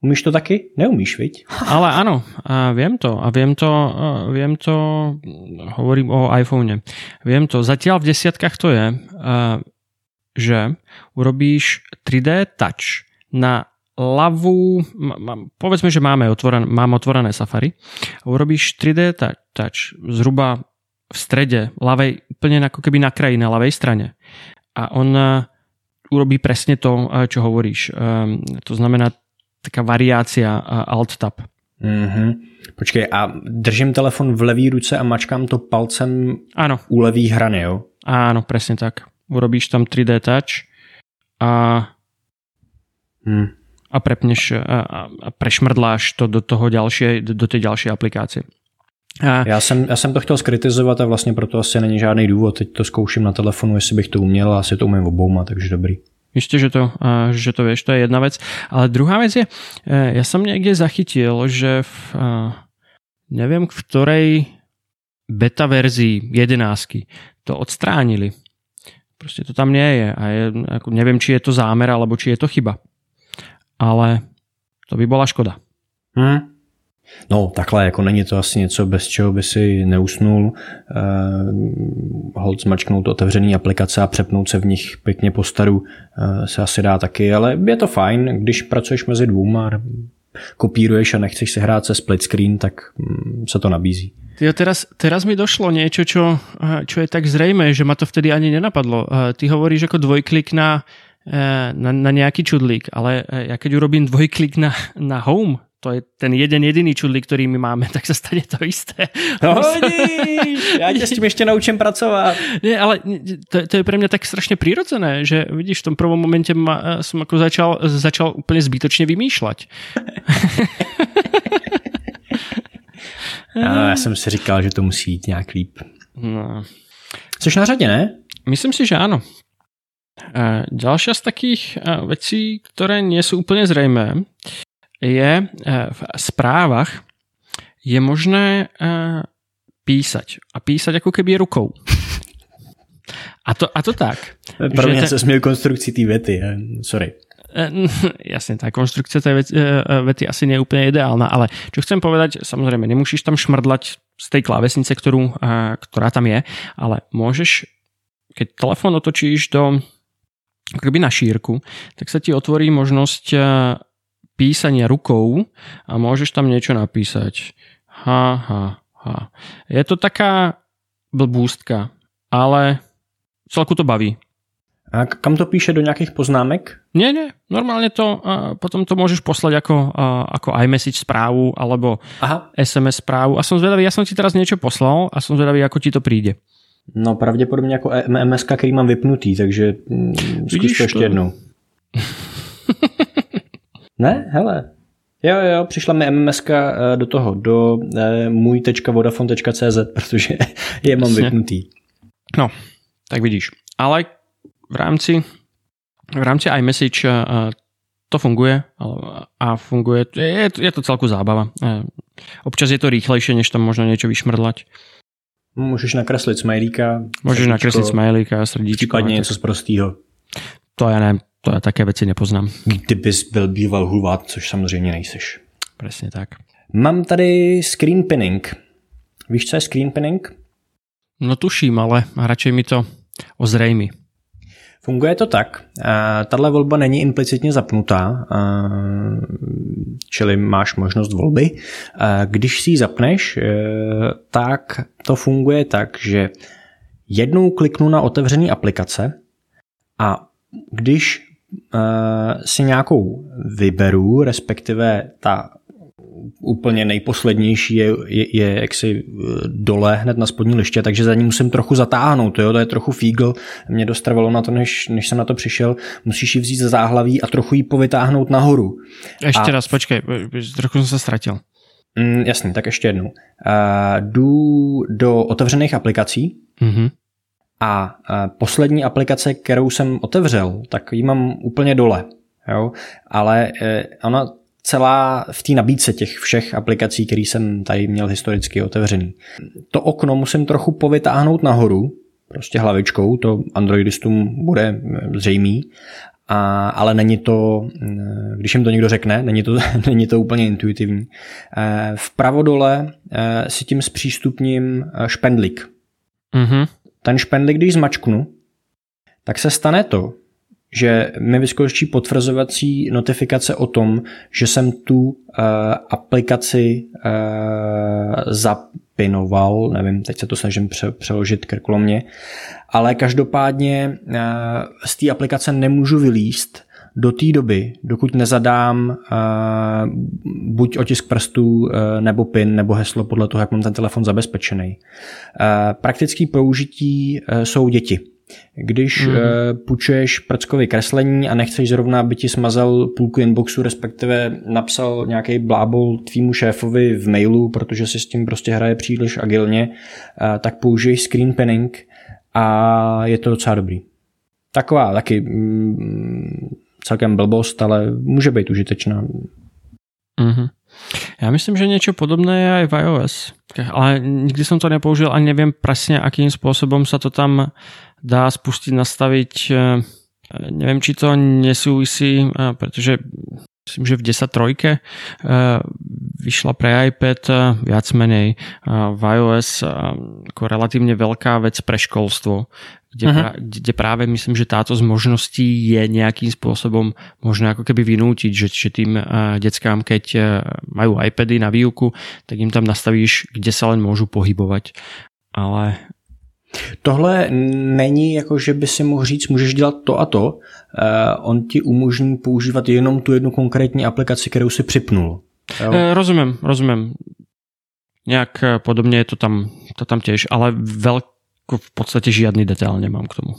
Umíš to taky? Neumíš, viď? Ale áno, a viem to. A viem to, viem to, hovorím o iPhone. Viem to. Zatiaľ v desiatkách to je, že urobíš 3D touch na ľavú, povedzme, že máme otvorené, mám otvorené Safari, a urobíš 3D touch zhruba v strede, ľavej, úplne ako keby na kraji, na ľavej strane. A on urobí presne to, eh, čo hovoríš. Ehm, to znamená taká variácia eh, Alt-Tab. Mm-hmm. Počkej, a držím telefon v levý ruce a mačkám to palcem Áno. u levý hrany, jo? Áno, presne tak. Urobíš tam 3D touch a, hmm. a prepneš a, a prešmrdláš to do toho ďalšie, do tej ďalšej aplikácie. A... Já, jsem, já jsem to chtěl skritizovat a vlastně proto asi není žádný důvod. Teď to zkouším na telefonu, jestli bych to uměl a asi to umím obouma, takže dobrý. Ještě, že to, že to vieš, to je jedna vec. Ale druhá vec je, e, ja som niekde zachytil, že v, neviem v ktorej beta verzii 11 to odstránili. Prostě to tam nie je. A je, ako neviem, či je to zámer, alebo či je to chyba. Ale to by bola škoda. Hmm. No takhle, jako není to asi něco, bez čeho by si neusnul. Uh, hold zmačknout otevřený aplikace a přepnout se v nich pěkně po staru uh, se asi dá taky, ale je to fajn, když pracuješ mezi dvouma, kopíruješ a nechceš si hrát se split screen, tak um, se to nabízí. Jo, teraz, teraz mi došlo niečo, čo, čo je tak zrejme, že ma to vtedy ani nenapadlo. Ty hovoríš ako dvojklik na, na, na nejaký čudlík, ale ja keď urobím dvojklik na, na home, to je ten jeden jediný čudlík, ktorý my máme, tak sa stane to isté. No vidíš, ja ťa s tým ešte naučím pracovať. Nie, ale to, to je pre mňa tak strašne prirodzené, že vidíš, v tom prvom momente ma, som ako začal, začal úplne zbytočne vymýšľať. no, já jsem si říkal, že to musí jít nějak líp. No. Což na řadě, ne? Myslím si, že áno. Ďalšia z takých vecí, ktoré nie sú úplne zrejmé, je eh, v správach je možné eh, písať. A písať ako keby rukou. A to, a to tak. Pro mě se směl konstrukcí té vety, sorry. Eh, jasne, tá konstrukcia tej vety, vety asi nie je úplne ideálna, ale čo chcem povedať, samozrejme, nemusíš tam šmrdlať z tej klávesnice, ktorú, ktorá tam je, ale môžeš, keď telefón otočíš do akoby na šírku, tak sa ti otvorí možnosť písania rukou a môžeš tam niečo napísať. Ha, ha, ha. Je to taká blbústka, ale celku to baví. A kam to píše do nějakých poznámek? Nie, nie. Normálne to, uh, potom to môžeš poslať ako, uh, ako iMessage správu alebo Aha. SMS správu. A som zvedavý, ja som ti teraz niečo poslal a som zvedavý, ako ti to príde. No pravděpodobně jako MMS, který mám vypnutý, takže mm, zkus to ještě jednou. ne? Hele. Jo, jo, přišla mi MMS eh, do toho, do eh, můj.vodafone.cz, protože je mám vypnutý. No, tak vidíš. Ale v rámci, v rámci iMessage uh, to funguje a funguje, je, je to celku zábava. Občas je to rýchlejšie, než tam možno niečo vyšmrdlať. Můžeš nakreslit smajlíka. Můžeš srdíčko, nakreslit smajlíka, srdíčko. Případně něco z prostýho. To já nevím, to já také věci nepoznám. Kdybys byl býval hulvát, což samozřejmě nejseš. Přesně tak. Mám tady screen pinning. Víš, co je screen pinning? No tuším, ale radšej mi to ozrejmi. Funguje to tak. Tahle volba není implicitně zapnutá, čili máš možnost volby. Když si ji zapneš, e, tak to funguje tak, že jednou kliknu na otevřený aplikace a když si nějakou vyberu, respektive ta úplně nejposlednější je, je, je jaksi eh, dole hned na spodní liště, takže za ní musím trochu zatáhnout, jo? to je trochu fígl, mě dost trvalo na to, než, než jsem na to přišel, musíš ji vzít ze záhlaví a trochu ji povytáhnout nahoru. Ještě a... raz, počkej, trochu jsem se ztratil. Mm, jasně, tak ještě jednou. Uh, jdu do otevřených aplikací mm-hmm. A uh, poslední aplikace, kterou jsem otevřel, tak ji mám úplně dole. Jo? Ale uh, ona celá v té nabídce těch všech aplikací, které jsem tady měl historicky otevřený. To okno musím trochu povytáhnout nahoru, prostě hlavičkou, to androidistům bude zřejmý, a, ale není to, když jim to někdo řekne, není to, není to úplně intuitivní. Vpravo dole eh, si tím zpřístupním špendlik. Mm-hmm. Ten špendlik, když zmačknu, tak se stane to, že mi vyskočí potvrzovací notifikace o tom, že jsem tu uh, aplikaci uh, zapinoval, nevím, teď se to snažím pře- přeložit krkolomně, ale každopádně uh, z té aplikace nemůžu vylíst do té doby, dokud nezadám uh, buď otisk prstů, uh, nebo PIN, nebo heslo podle toho, jak mám ten telefon zabezpečený. Uh, praktický použití uh, jsou děti. Když mm. uh, půjčuješ prckovi kreslení a nechceš zrovna, aby ti smazal půlku inboxu, respektive napsal nějaký blábol tvýmu šéfovi v mailu, protože si s tím prostě hraje příliš agilně, uh, tak použij screen pinning a je to docela dobrý. Taková taky mm, celkem blbost, ale může být užitečná. Mm-hmm. Já myslím, že něco podobné je i v iOS, ale nikdy jsem to nepoužil a nevím přesně, akým způsobem se to tam dá spustiť, nastaviť. Eh, neviem, či to nesúvisí, eh, pretože myslím, že v 10.3 eh, vyšla pre iPad viac menej v iOS ako relatívne veľká vec pre školstvo, kde, uh-huh. pra, kde práve myslím, že táto z možností je nejakým spôsobom možno ako keby vynútiť, že, že tým deckám, keď majú iPady na výuku, tak im tam nastavíš, kde sa len môžu pohybovať. Ale Tohle není jako, že by si mohl říct, můžeš dělat to a to. Uh, on ti umožní používat jenom tu jednu konkrétní aplikaci, kterou si připnul. Jo? E, rozumím, rozumím. Nějak eh, podobně je to tam, to tam těž, ale velko v podstatě žádný detail nemám k tomu.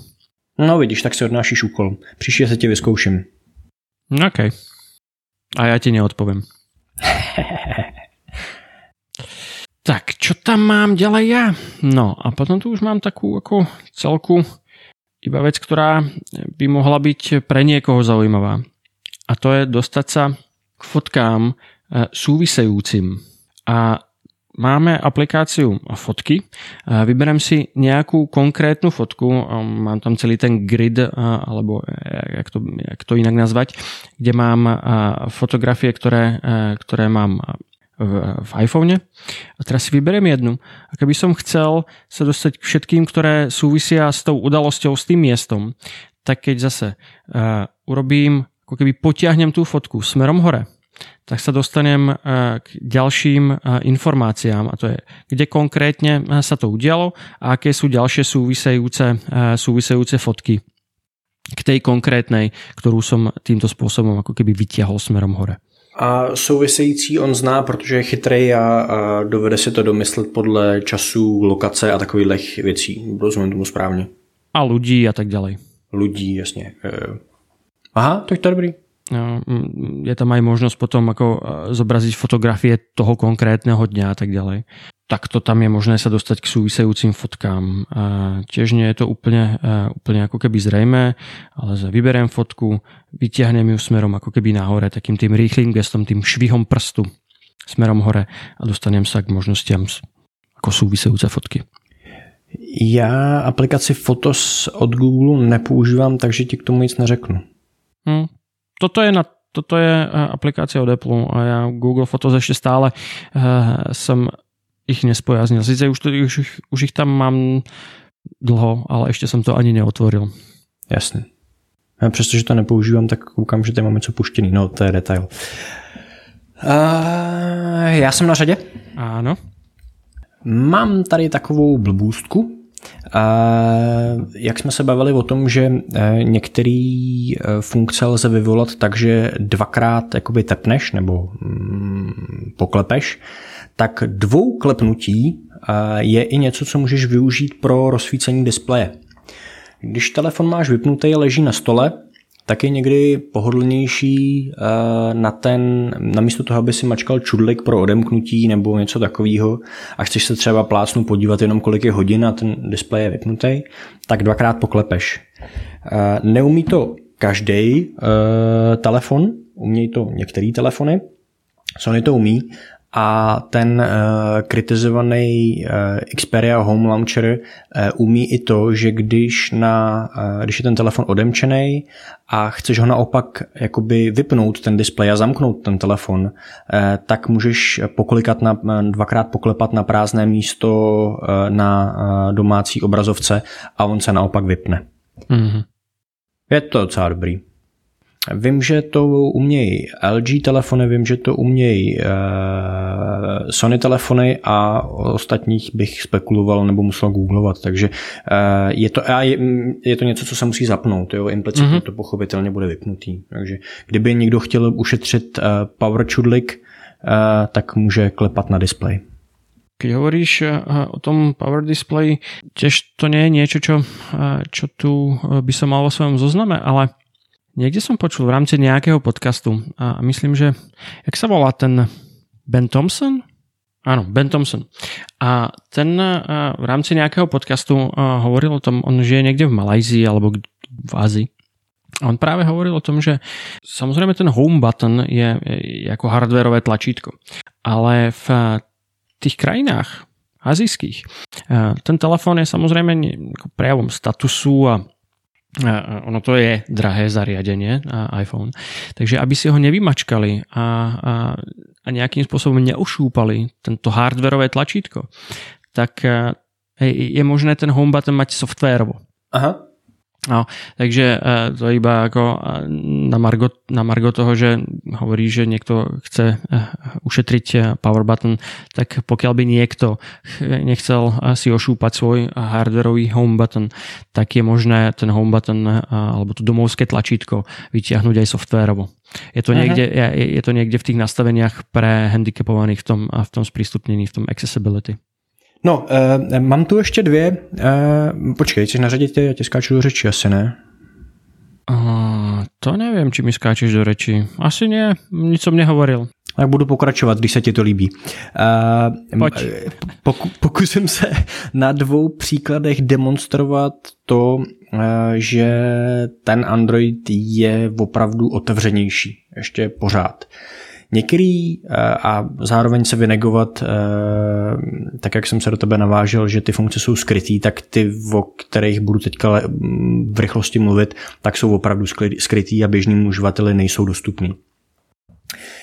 No vidíš, tak si odnášíš úkol. Příště se tě vyzkouším. OK. A já ti neodpovím. Tak, čo tam mám ďalej ja? No a potom tu už mám takú ako celku iba vec, ktorá by mohla byť pre niekoho zaujímavá. A to je dostať sa k fotkám e, súvisejúcim. A máme aplikáciu fotky, vyberem si nejakú konkrétnu fotku, mám tam celý ten grid, alebo jak to, jak to inak nazvať, kde mám fotografie, ktoré, e, ktoré mám v, iPhone. A teraz si vyberiem jednu. A keby som chcel sa dostať k všetkým, ktoré súvisia s tou udalosťou, s tým miestom, tak keď zase uh, urobím, ako keby potiahnem tú fotku smerom hore, tak sa dostanem uh, k ďalším uh, informáciám a to je, kde konkrétne sa to udialo a aké sú ďalšie súvisejúce, uh, súvisejúce fotky k tej konkrétnej, ktorú som týmto spôsobom ako keby vytiahol smerom hore. A související on zná, protože je chytrý a, a dovede si to domyslet podle času, lokace a takových věcí. Rozumím tomu správně. A ľudí a tak ďalej. Ľudí, jasně. E, aha, to je to dobrý. No, je tam aj možnosť potom ako e, zobraziť fotografie toho konkrétneho dňa a tak ďalej takto tam je možné sa dostať k súvisejúcim fotkám. A tiež nie je to úplne, úplne ako keby zrejme, ale vyberiem fotku, vytiahnem ju smerom ako keby nahore, takým tým rýchlým gestom, tým švihom prstu smerom hore a dostanem sa k možnostiam ako súvisejúce fotky. Já aplikaci Fotos od Google nepoužívám, takže ti k tomu nic neřeknu. Hmm. Toto je na toto je aplikácia od Apple a ja Google Fotos ešte stále uh, som ich nespojaznil. Sice už, to, už, už ich tam mám dlho, ale ještě jsem to ani neotvoril. Jasně. A přestože to nepoužívám, tak koukám, že tady máme co puštěný. No, to je detail. Uh, já jsem na řadě. Ano. Mám tady takovou blbůstku. Uh, jak jsme se bavili o tom, že uh, některé uh, funkce lze vyvolat tak, že dvakrát jakoby tepneš nebo mm, poklepeš, tak dvou klepnutí je i něco, co můžeš využít pro rozsvícení displeje. Když telefon máš vypnutý a leží na stole, tak je někdy pohodlnější na ten, namísto toho, aby si mačkal čudlik pro odemknutí nebo něco takového a chceš se třeba plácnu podívat jenom kolik je hodin a ten displej je vypnutý, tak dvakrát poklepeš. Neumí to každý telefon, umějí to některé telefony, Sony to umí a ten uh, kritizovaný uh, Xperia Home Launcher uh, umí i to, že když, na, uh, když je ten telefon odemčený a chceš ho naopak jakoby vypnout ten displej a zamknout ten telefon, uh, tak můžeš poklikat na, dvakrát poklepat na prázdné místo uh, na uh, domácí obrazovce a on se naopak vypne. Mm-hmm. Je to docela dobrý. Vím, že to umějí LG telefony, vím, že to umějí uh, Sony telefony a ostatních bych spekuloval nebo musel googlovat, takže uh, je, to, je, je to něco, co se musí zapnout, jo? implicitně mm-hmm. to pochopitelně bude vypnutý. Takže kdyby někdo chtěl ušetřit uh, power čudlik, tak může klepat na displej. Keď hovoríš o tom Power Display, tiež to nie je niečo, čo, čo tu by som mal vo svojom zozname, ale Niekde som počul v rámci nejakého podcastu a myslím, že jak sa volá ten Ben Thompson? Áno, Ben Thompson. A ten v rámci nejakého podcastu hovoril o tom, on žije niekde v Malajzii alebo v Ázii. A on práve hovoril o tom, že samozrejme ten home button je, je ako hardwareové tlačítko. Ale v tých krajinách azijských ten telefón je samozrejme prejavom statusu a ono to je drahé zariadenie iPhone, takže aby si ho nevymačkali a, a, a nejakým spôsobom neušúpali tento hardwareové tlačítko, tak je možné ten home button mať softwarovo. Aha. No, takže eh, to iba ako eh, na margo, na margo toho, že hovorí, že niekto chce eh, ušetriť power button, tak pokiaľ by niekto nechcel si ošúpať svoj hardwareový home button, tak je možné ten home button alebo to domovské tlačítko vytiahnuť aj softwarovo. Je to, niekde, je, je to niekde v tých nastaveniach pre handicapovaných v tom, v tom sprístupnení, v tom accessibility. No, uh, mám tu ještě dvě. Uh, počkej, chceš na řadě tě, já tě skáču do řeči, asi ne? Uh, to nevím, či mi skáčeš do řeči. Asi ne, nic som nehovoril. Tak budu pokračovat, když se ti to líbí. Uh, Pojď. Poku, pokusím se na dvou příkladech demonstrovat to, uh, že ten Android je opravdu otevřenější. Ještě pořád. Uh, Některý eh, a zároveň se vynegovat, eh, tak jak jsem se do tebe navážel, že ty funkce jsou skrytý, tak ty, o kterých budu teďka v rychlosti mluvit, tak jsou opravdu skrytý a běžným uživateli nejsou dostupný.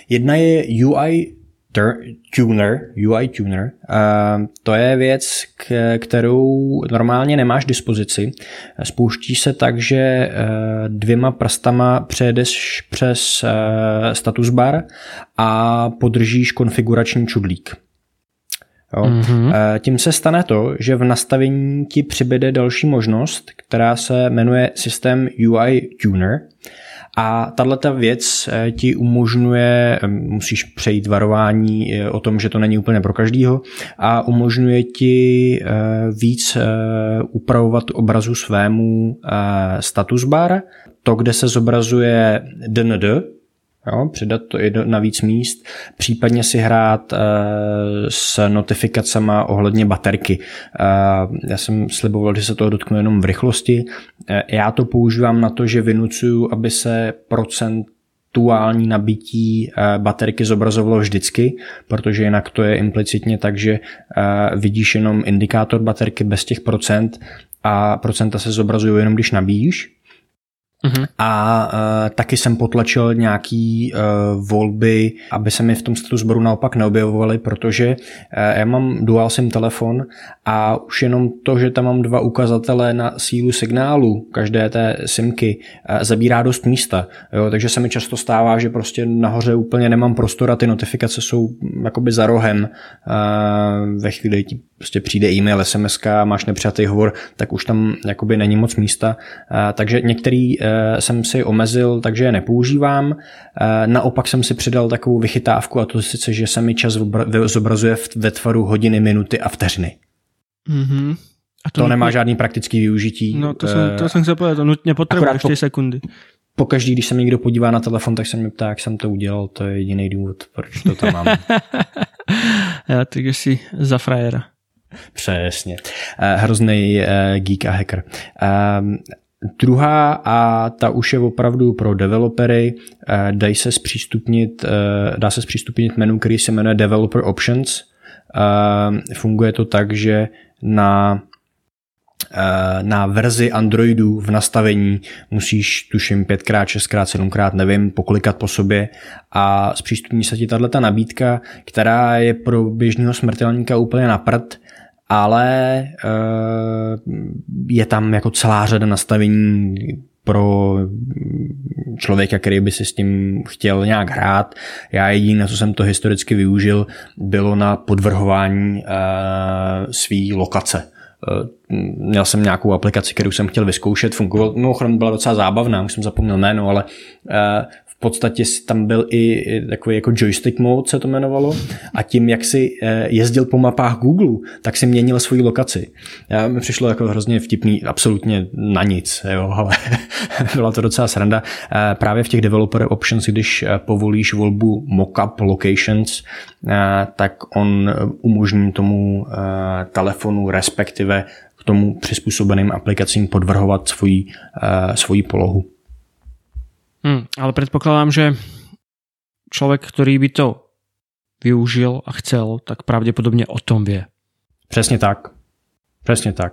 Jedna je UI Tuner, UI Tuner. To je věc, kterou normálně nemáš dispozici. Spouští se tak, že eh, dvěma prstama přejedeš přes eh, status bar a podržíš konfigurační čudlík. Jo. Mm-hmm. Tím se stane to, že v nastavení ti přibude další možnost, která se jmenuje systém UI Tuner. A tahle věc eh, ti umožňuje, eh, musíš přejít varování eh, o tom, že to není úplně pro každýho a umožňuje ti víc upravovat obrazu svému status bar, to, kde se zobrazuje DND, jo, přidat to i do, na víc míst, případně si hrát uh, s notifikacemi ohledně baterky. Uh, já jsem sliboval, že se toho dotknu jenom v rychlosti. Uh, já to používám na to, že vynucuju, aby se procent aktuální nabití baterky zobrazovalo vždycky, protože jinak to je implicitně tak, že vidíš jenom indikátor baterky bez těch procent a procenta se zobrazují jenom, když nabíjíš. Uh-huh. A uh, taky jsem potlačil nějaký uh, volby, aby se mi v tom status baru naopak neobjevovaly, protože uh, já mám dual SIM telefon a už jenom to, že tam mám dva ukazatele na sílu signálu každé té simky, uh, zabírá dost místa. Jo? Takže se mi často stává, že prostě nahoře úplně nemám prostor a ty notifikace jsou jakoby za rohem. Uh, ve chvíli ti prostě přijde e-mail, SMS, máš nepřijatý hovor, tak už tam jakoby není moc místa. Takže některý jsem si omezil, takže je nepoužívám. E, naopak jsem si přidal takovou vychytávku a to sice, že se mi čas zobrazuje ve tvaru hodiny, minuty a vteřiny. Mm-hmm. A to, to nemá žádný praktický využití. No to jsem, to jsem se povedal, to nutně potřebuješ ty sekundy. Pokaždý, když se mi někdo podívá na telefon, tak se mě ptá, jak jsem to udělal, to je jediný důvod, proč to tam mám. Já, takže si za frajera. Přesně. Eh, hrozný eh, geek a hacker. Druhá a ta už je opravdu pro developery, eh, dají se zpřístupnit, dá se zpřístupnit menu, který se jmenuje Developer Options. Ehm, funguje to tak, že na na verzi Androidu v nastavení musíš tuším 5x, 6x, 7x, nevím, poklikat po sobě a zpřístupní se ti tato nabídka, která je pro běžného smrtelníka úplně na prd, ale eh, je tam jako celá řada nastavení pro člověka, který by si s tím chtěl nějak hrát. Já jediné, co jsem to historicky využil, bylo na podvrhování uh, svý lokace. Uh, měl jsem nějakou aplikaci, kterou jsem chtěl vyzkoušet, fungoval, mimochodem byla docela zábavná, už jsem zapomněl jméno, ale podstatě tam byl i takový jako joystick mode se to jmenovalo a tím, jak si eh, jezdil po mapách Google, tak si měnil svoji lokaci. Já mi přišlo jako hrozně vtipný, absolutně na nic, jo, ale byla to docela sranda. Eh, právě v těch developer options, když eh, povolíš volbu mockup locations, tak on umožní tomu telefonu, respektive k tomu přizpůsobeným aplikacím podvrhovat svoji, svoji polohu. Hmm, ale predpokladám, že člověk, který by to využil a chcel, tak pravděpodobně o tom vie. Přesně tak. Přesně tak.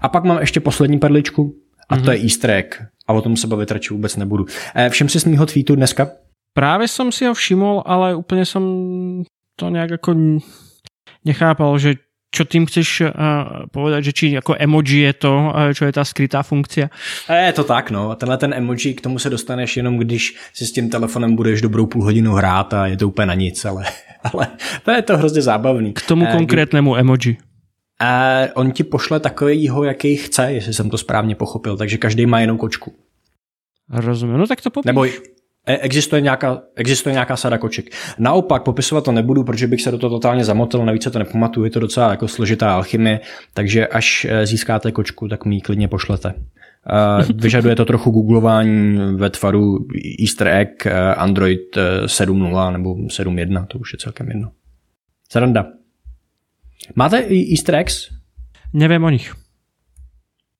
A pak mám ještě poslední perličku a mm-hmm. to je mhm. easter egg. A o tom se bavit radši vůbec nebudu. E, všem si z mýho tweetu dneska? Právě jsem si ho všiml, ale úplně jsem to nějak jako nechápal, že čo tým chceš uh, povedať, že či jako emoji je to, uh, čo je ta skrytá funkcia? Je to tak, no. Tenhle ten emoji, k tomu se dostaneš jenom, když si s tím telefonem budeš dobrou půl hodinu hrát a je to úplně na nic, ale, ale to je to hrozně zábavný. K tomu konkrétnému emoji. Uh, on ti pošle takovýho, jaký chce, jestli jsem to správně pochopil, takže každý má jenom kočku. Rozumím, no tak to popíš. Nebo existuje nějaká, existuje nějaká sada koček. Naopak, popisovat to nebudu, protože bych se do toho totálně zamotil, navíc se to nepamatuju, je to docela jako složitá alchymie, takže až e, získáte kočku, tak mi ji klidně pošlete. E, vyžaduje to trochu googlování ve tvaru Easter egg Android 7.0 nebo 7.1, to už je celkem jedno. Sranda. Máte i Easter eggs? Nevím o nich.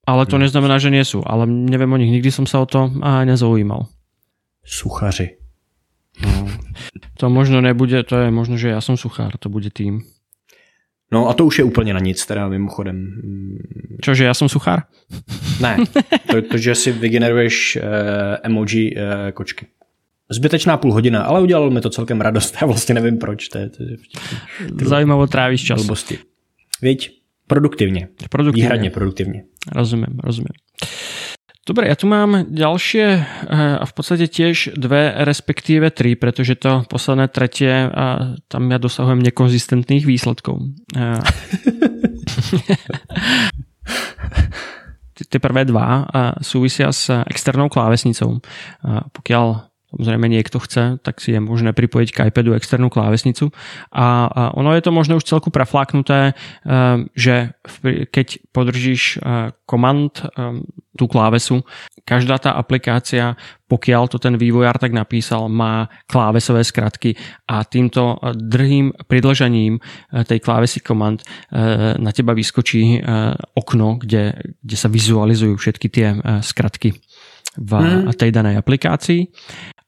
Ale to neznamená, že nie sú. Ale nevím o nich. Nikdy som sa o to nezaujímal suchaři. No, to možno nebude, to je možno, že já jsem suchár, to bude tým. No a to už je úplně na nic, teda mimochodem. Čože, já jsem suchár? Ne, to, to že si vygeneruješ uh, emoji uh, kočky. Zbytečná půl hodina, ale udělalo mi to celkem radost. Já vlastně nevím proč. To je, to je Zajímavo trávíš čas. Blbosti. Víď, produktivně. produktivně. Výhradně produktivně. Rozumím, rozumím. Dobre, ja tu mám ďalšie eh, a v podstate tiež dve, respektíve tri, pretože to posledné tretie, a tam ja dosahujem nekonzistentných výsledkov. Eh, ty, prvé dva súvisia s externou klávesnicou. Pokiaľ Samozrejme niekto chce, tak si je možné pripojiť k iPadu externú klávesnicu a, a ono je to možno už celku prafláknuté, že keď podržíš komand tú klávesu, každá tá aplikácia, pokiaľ to ten vývojár tak napísal, má klávesové skratky a týmto drhým pridlžaním tej klávesy komand na teba vyskočí okno, kde, kde sa vizualizujú všetky tie skratky v hmm. tej danej aplikácii.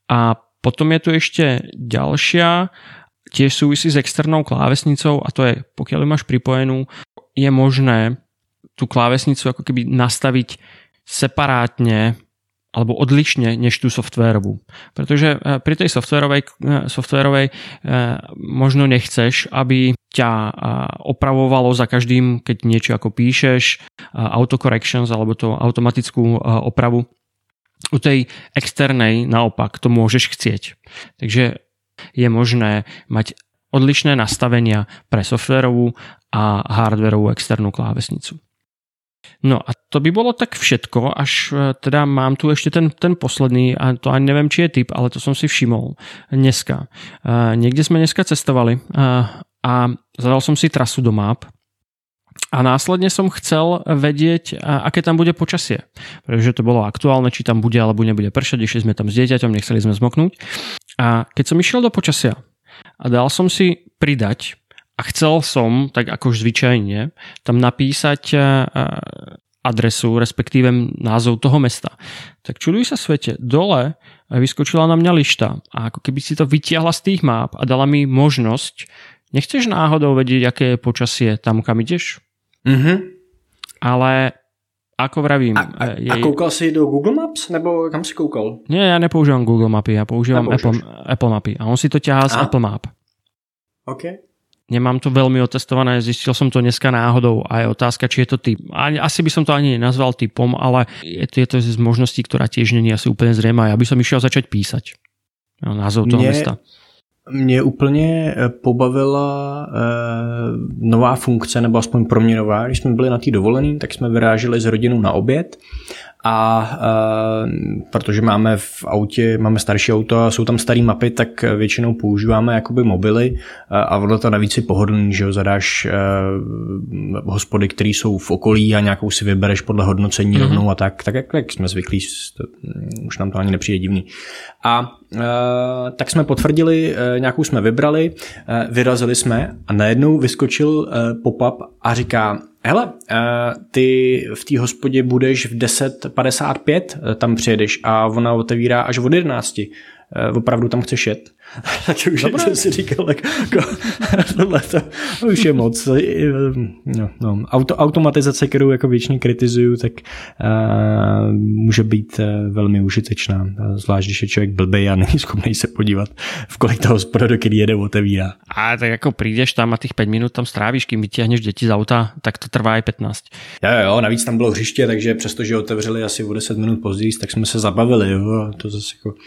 A potom je tu ešte ďalšia, tiež súvisí s externou klávesnicou a to je, pokiaľ ju máš pripojenú, je možné tú klávesnicu ako keby nastaviť separátne alebo odlišne než tú softwarovú. Pretože eh, pri tej softwarovej, eh, softwarovej eh, možno nechceš, aby ťa opravovalo za každým, keď niečo ako píšeš, autocorrections alebo to automatickú opravu u tej externej naopak to môžeš chcieť. Takže je možné mať odlišné nastavenia pre softwarovú a hardwarovú externú klávesnicu. No a to by bolo tak všetko, až e, teda mám tu ešte ten, ten posledný, a to ani neviem, či je typ, ale to som si všimol dneska. Uh, niekde sme dneska cestovali uh, a zadal som si trasu do map a následne som chcel vedieť, aké tam bude počasie. Pretože to bolo aktuálne, či tam bude alebo nebude pršať, išli sme tam s dieťaťom, nechceli sme zmoknúť. A keď som išiel do počasia a dal som si pridať a chcel som, tak ako už zvyčajne, tam napísať adresu, respektíve názov toho mesta. Tak čuduj sa svete, dole vyskočila na mňa lišta a ako keby si to vytiahla z tých map a dala mi možnosť, nechceš náhodou vedieť, aké je počasie tam, kam ideš? Mm-hmm. Ale ako vravím... A, a, je... a koukal si do Google Maps, nebo kam si koukal? Nie, ja nepoužívam Google mapy, ja používam Apple, Apple mapy. A on si to ťahá z Apple Map. OK. Nemám to veľmi otestované, zistil som to dneska náhodou a je otázka, či je to typ. Asi by som to ani nenazval typom, ale je to, je to z možností, ktorá tiež není asi úplne zrejmá. Ja by som išiel začať písať. No, názov toho mesta. Mě úplně eh, pobavila e, nová funkce, nebo aspoň pro mě nová. Když jsme byli na té dovolený, tak jsme vyráželi s rodinou na oběd a uh, protože máme v autě, máme starší auto a jsou tam staré mapy, tak většinou používáme jakoby mobily a ono to navíc je pohodlný, že jo, zadáš uh, hospody, které jsou v okolí a nějakou si vybereš podle hodnocení mm-hmm. rovnou a tak, tak jak, jak jsme zvyklí, to, už nám to ani nepřijde divný. A tak jsme potvrdili, uh, nějakou jsme vybrali, uh, vyrazili jsme a najednou vyskočil pop-up a říká, hele, eh, ty v té hospodě budeš v 10.55, eh, tam přijedeš a ona otevírá až od 11. Eh, opravdu tam chceš jet? tak už Dobré. jsem si říkal, tak, jako, tohle to, už je moc. No, no. Auto, automatizace, kterou jako většině kritizuju, tak uh, může být uh, velmi užitečná, zvlášť když je člověk blbý a není schopný se podívat, v kolik toho do kdy jede, otevírá. A tak jako přijdeš tam a těch 5 minut tam strávíš, kým vytěhneš děti z auta, tak to trvá i 15. Jo, jo, navíc tam bylo hřiště, takže přestože otevřeli asi o 10 minut později, tak jsme se zabavili, jo, to zase jako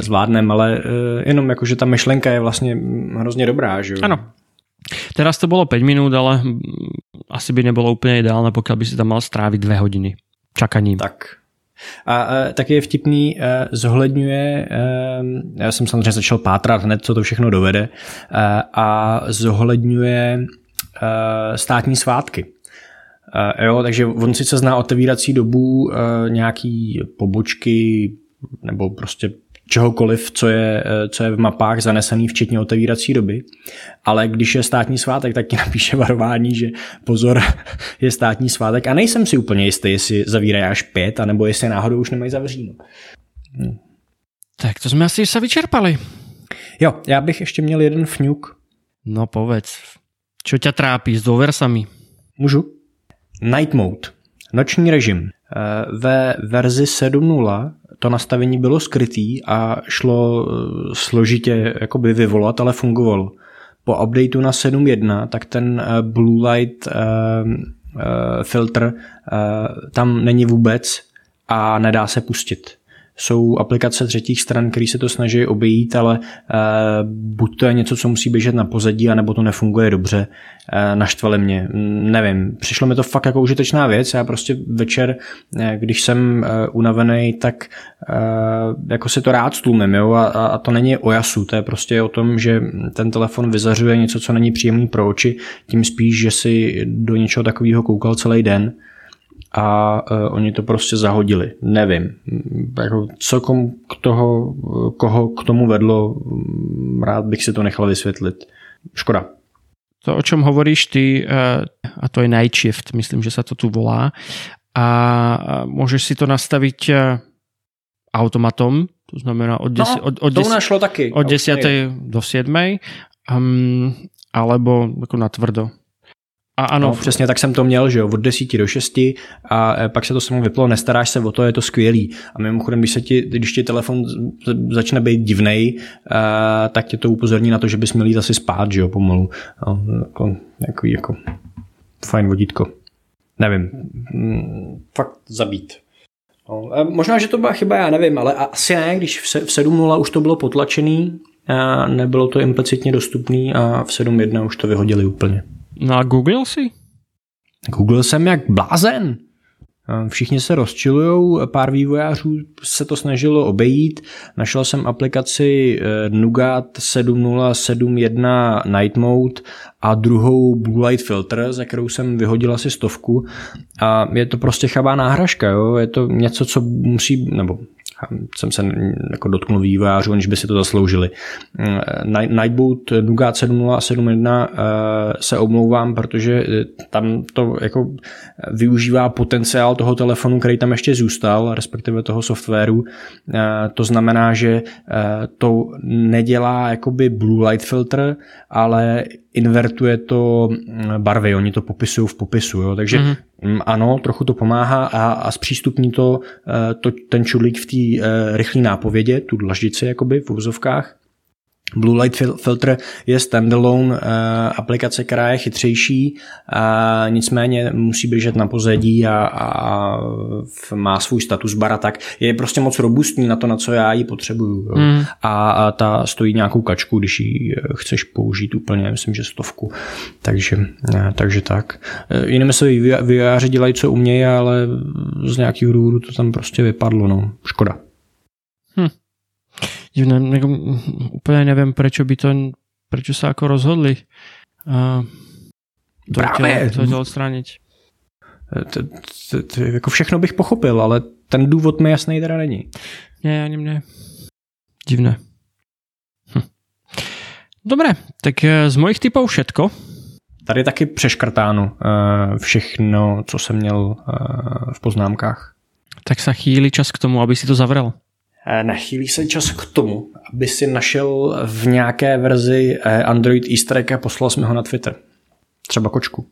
zvládneme, ale uh, jenom jako, že ta myšlenka je vlastně hrozně dobrá, že jo? Ano. Teraz to bylo 5 minut, ale asi by nebylo úplně ideálne, pokud by si tam mal strávit 2 hodiny čakaním. Tak, a, a taky je vtipný, eh, zohledňuje, eh, já jsem samozřejmě začal pátrat hned, co to všechno dovede, eh, a zohledňuje státní svátky. Jo, takže on sice zná otevírací dobu nějaký pobočky nebo prostě čehokoliv, co je, eh, co je v mapách zanesený, včetně otevírací doby. Ale když je státní svátek, tak ti napíše varování, že pozor, je státní svátek a nejsem si úplně jistý, jestli zavírají až pět, anebo jestli náhodou už nemají zavříno. Hm. Tak to jsme asi se vyčerpali. Jo, já bych ještě měl jeden fňuk. No povedz, čo tě trápí s dôversami? Můžu? Night mode, noční režim. Eh, ve verzi 7.0 to nastavení bylo skrytý a šlo eh, složitě jakoby vyvolat, ale fungovalo. Po updateu na 7.1 tak ten eh, blue light filtr tam není vůbec a nedá se pustit. Jsou aplikace třetích stran, které se to snaží obejít, ale buď to je něco, co musí běžet na pozadí, anebo to nefunguje dobře. Naštvali mě. Nevím, přišlo mi to fakt jako užitečná věc. Já prostě večer, když jsem unavený, tak jako si to rád stlumím, jo, a, a to není o jasu, to je prostě o tom, že ten telefon vyzařuje něco, co není příjemný pro oči, tím spíš, že si do něčeho takového koukal celý den a uh, oni to prostě zahodili. Nevím. Jako, co kom k toho, koho k tomu vedlo, rád bych si to nechal vysvětlit. Škoda. To, o čom hovoríš ty, uh, a to je night shift, myslím, že sa to tu volá, a môžeš si to nastaviť uh, automatom, to znamená od, desi, no, od, od, desi, taky. od 10. do 7. Um, alebo jako na tvrdo. A ano, no, přesně tak jsem to měl, že jo, od 10 do 6 a e, pak se to samo vyplo, nestaráš se o to, je to skvělý. A mimochodem, když, se ti, když ti telefon začne být divnej, uh, tak tě to upozorní na to, že bys měl jít asi spát, že jo, pomalu. No, jako, jako, jako fajn vodítko. Nevím, mm, fakt zabít. No, možná, že to byla chyba, já nevím, ale asi ne, když v 7.0 už to bylo potlačený, a nebylo to implicitně dostupný a v 7.1 už to vyhodili úplně. No a Google si? Google jsem jak blázen. Všichni se rozčilujou, pár vývojářů se to snažilo obejít. Našel jsem aplikaci eh, Nougat 7071 Night Mode a druhou Blue Light Filter, za kterou jsem vyhodil asi stovku. A je to prostě chabá náhražka, jo? je to něco, co musí, nebo jsem se jako dotknul vývojářů, aniž by si to zasloužili. Nightboot Nougat 7071 se omlouvám, protože eh, tam to jako využívá potenciál toho telefonu, který tam ještě zůstal, respektive toho softwaru. Eh, to znamená, že eh, to nedělá jakoby blue light filter, ale invertuje to mm, barvy, oni to popisují v popisu, jo? takže mm-hmm. ano, trochu to pomáhá a, a zpřístupní to, eh, to ten čudlík v té uh, rychlé nápovědě, tu dlaždici jakoby v úzovkách, Blue Light Filter je standalone uh, aplikace, která je chytřejší, uh, nicméně musí běžet na pozadí a, a má svůj status bara, tak je prostě moc robustní na to, na co já ji potřebuju. Mm. A, a ta stojí nějakou kačku, když ji eh, chceš použít úplně, myslím, že stovku. Takže, uh, takže tak. Uh, jinými se vývojáři dělají, co umějí, ale z nějakého důvodu to tam prostě vypadlo. No. Škoda divné, jako, úplně nevím, proč by to, proč se jako rozhodli uh, to, Právě. to, to odstranit. To, to, to, jako všechno bych pochopil, ale ten důvod mi jasný teda není. Ne, ani mne. Divné. Hm. Dobré, tak eh, z mojich typů všetko. Tady taky přeškrtáno uh, všechno, co jsem měl v poznámkách. Tak se chýli čas k tomu, aby si to zavřel. Eh, nachýlí se čas k tomu, aby si našel v nějaké verzi eh, Android easter egg a poslal jsme ho na Twitter. Třeba kočku.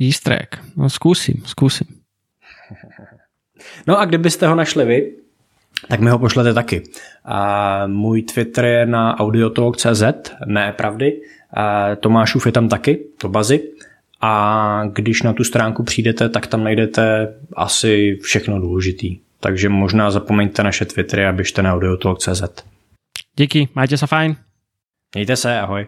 Easter egg. No zkusím, zkusím. No a kdybyste ho našli vy, tak mi ho pošlete taky. A můj Twitter je na audiotalk.cz, ne pravdy. A Tomášův je tam taky, to bazy. A když na tu stránku přijdete, tak tam najdete asi všechno důležitý takže možná zapomeňte naše Twittery a běžte na audiotalk.cz. Díky, majte se fajn. Mějte se, ahoj.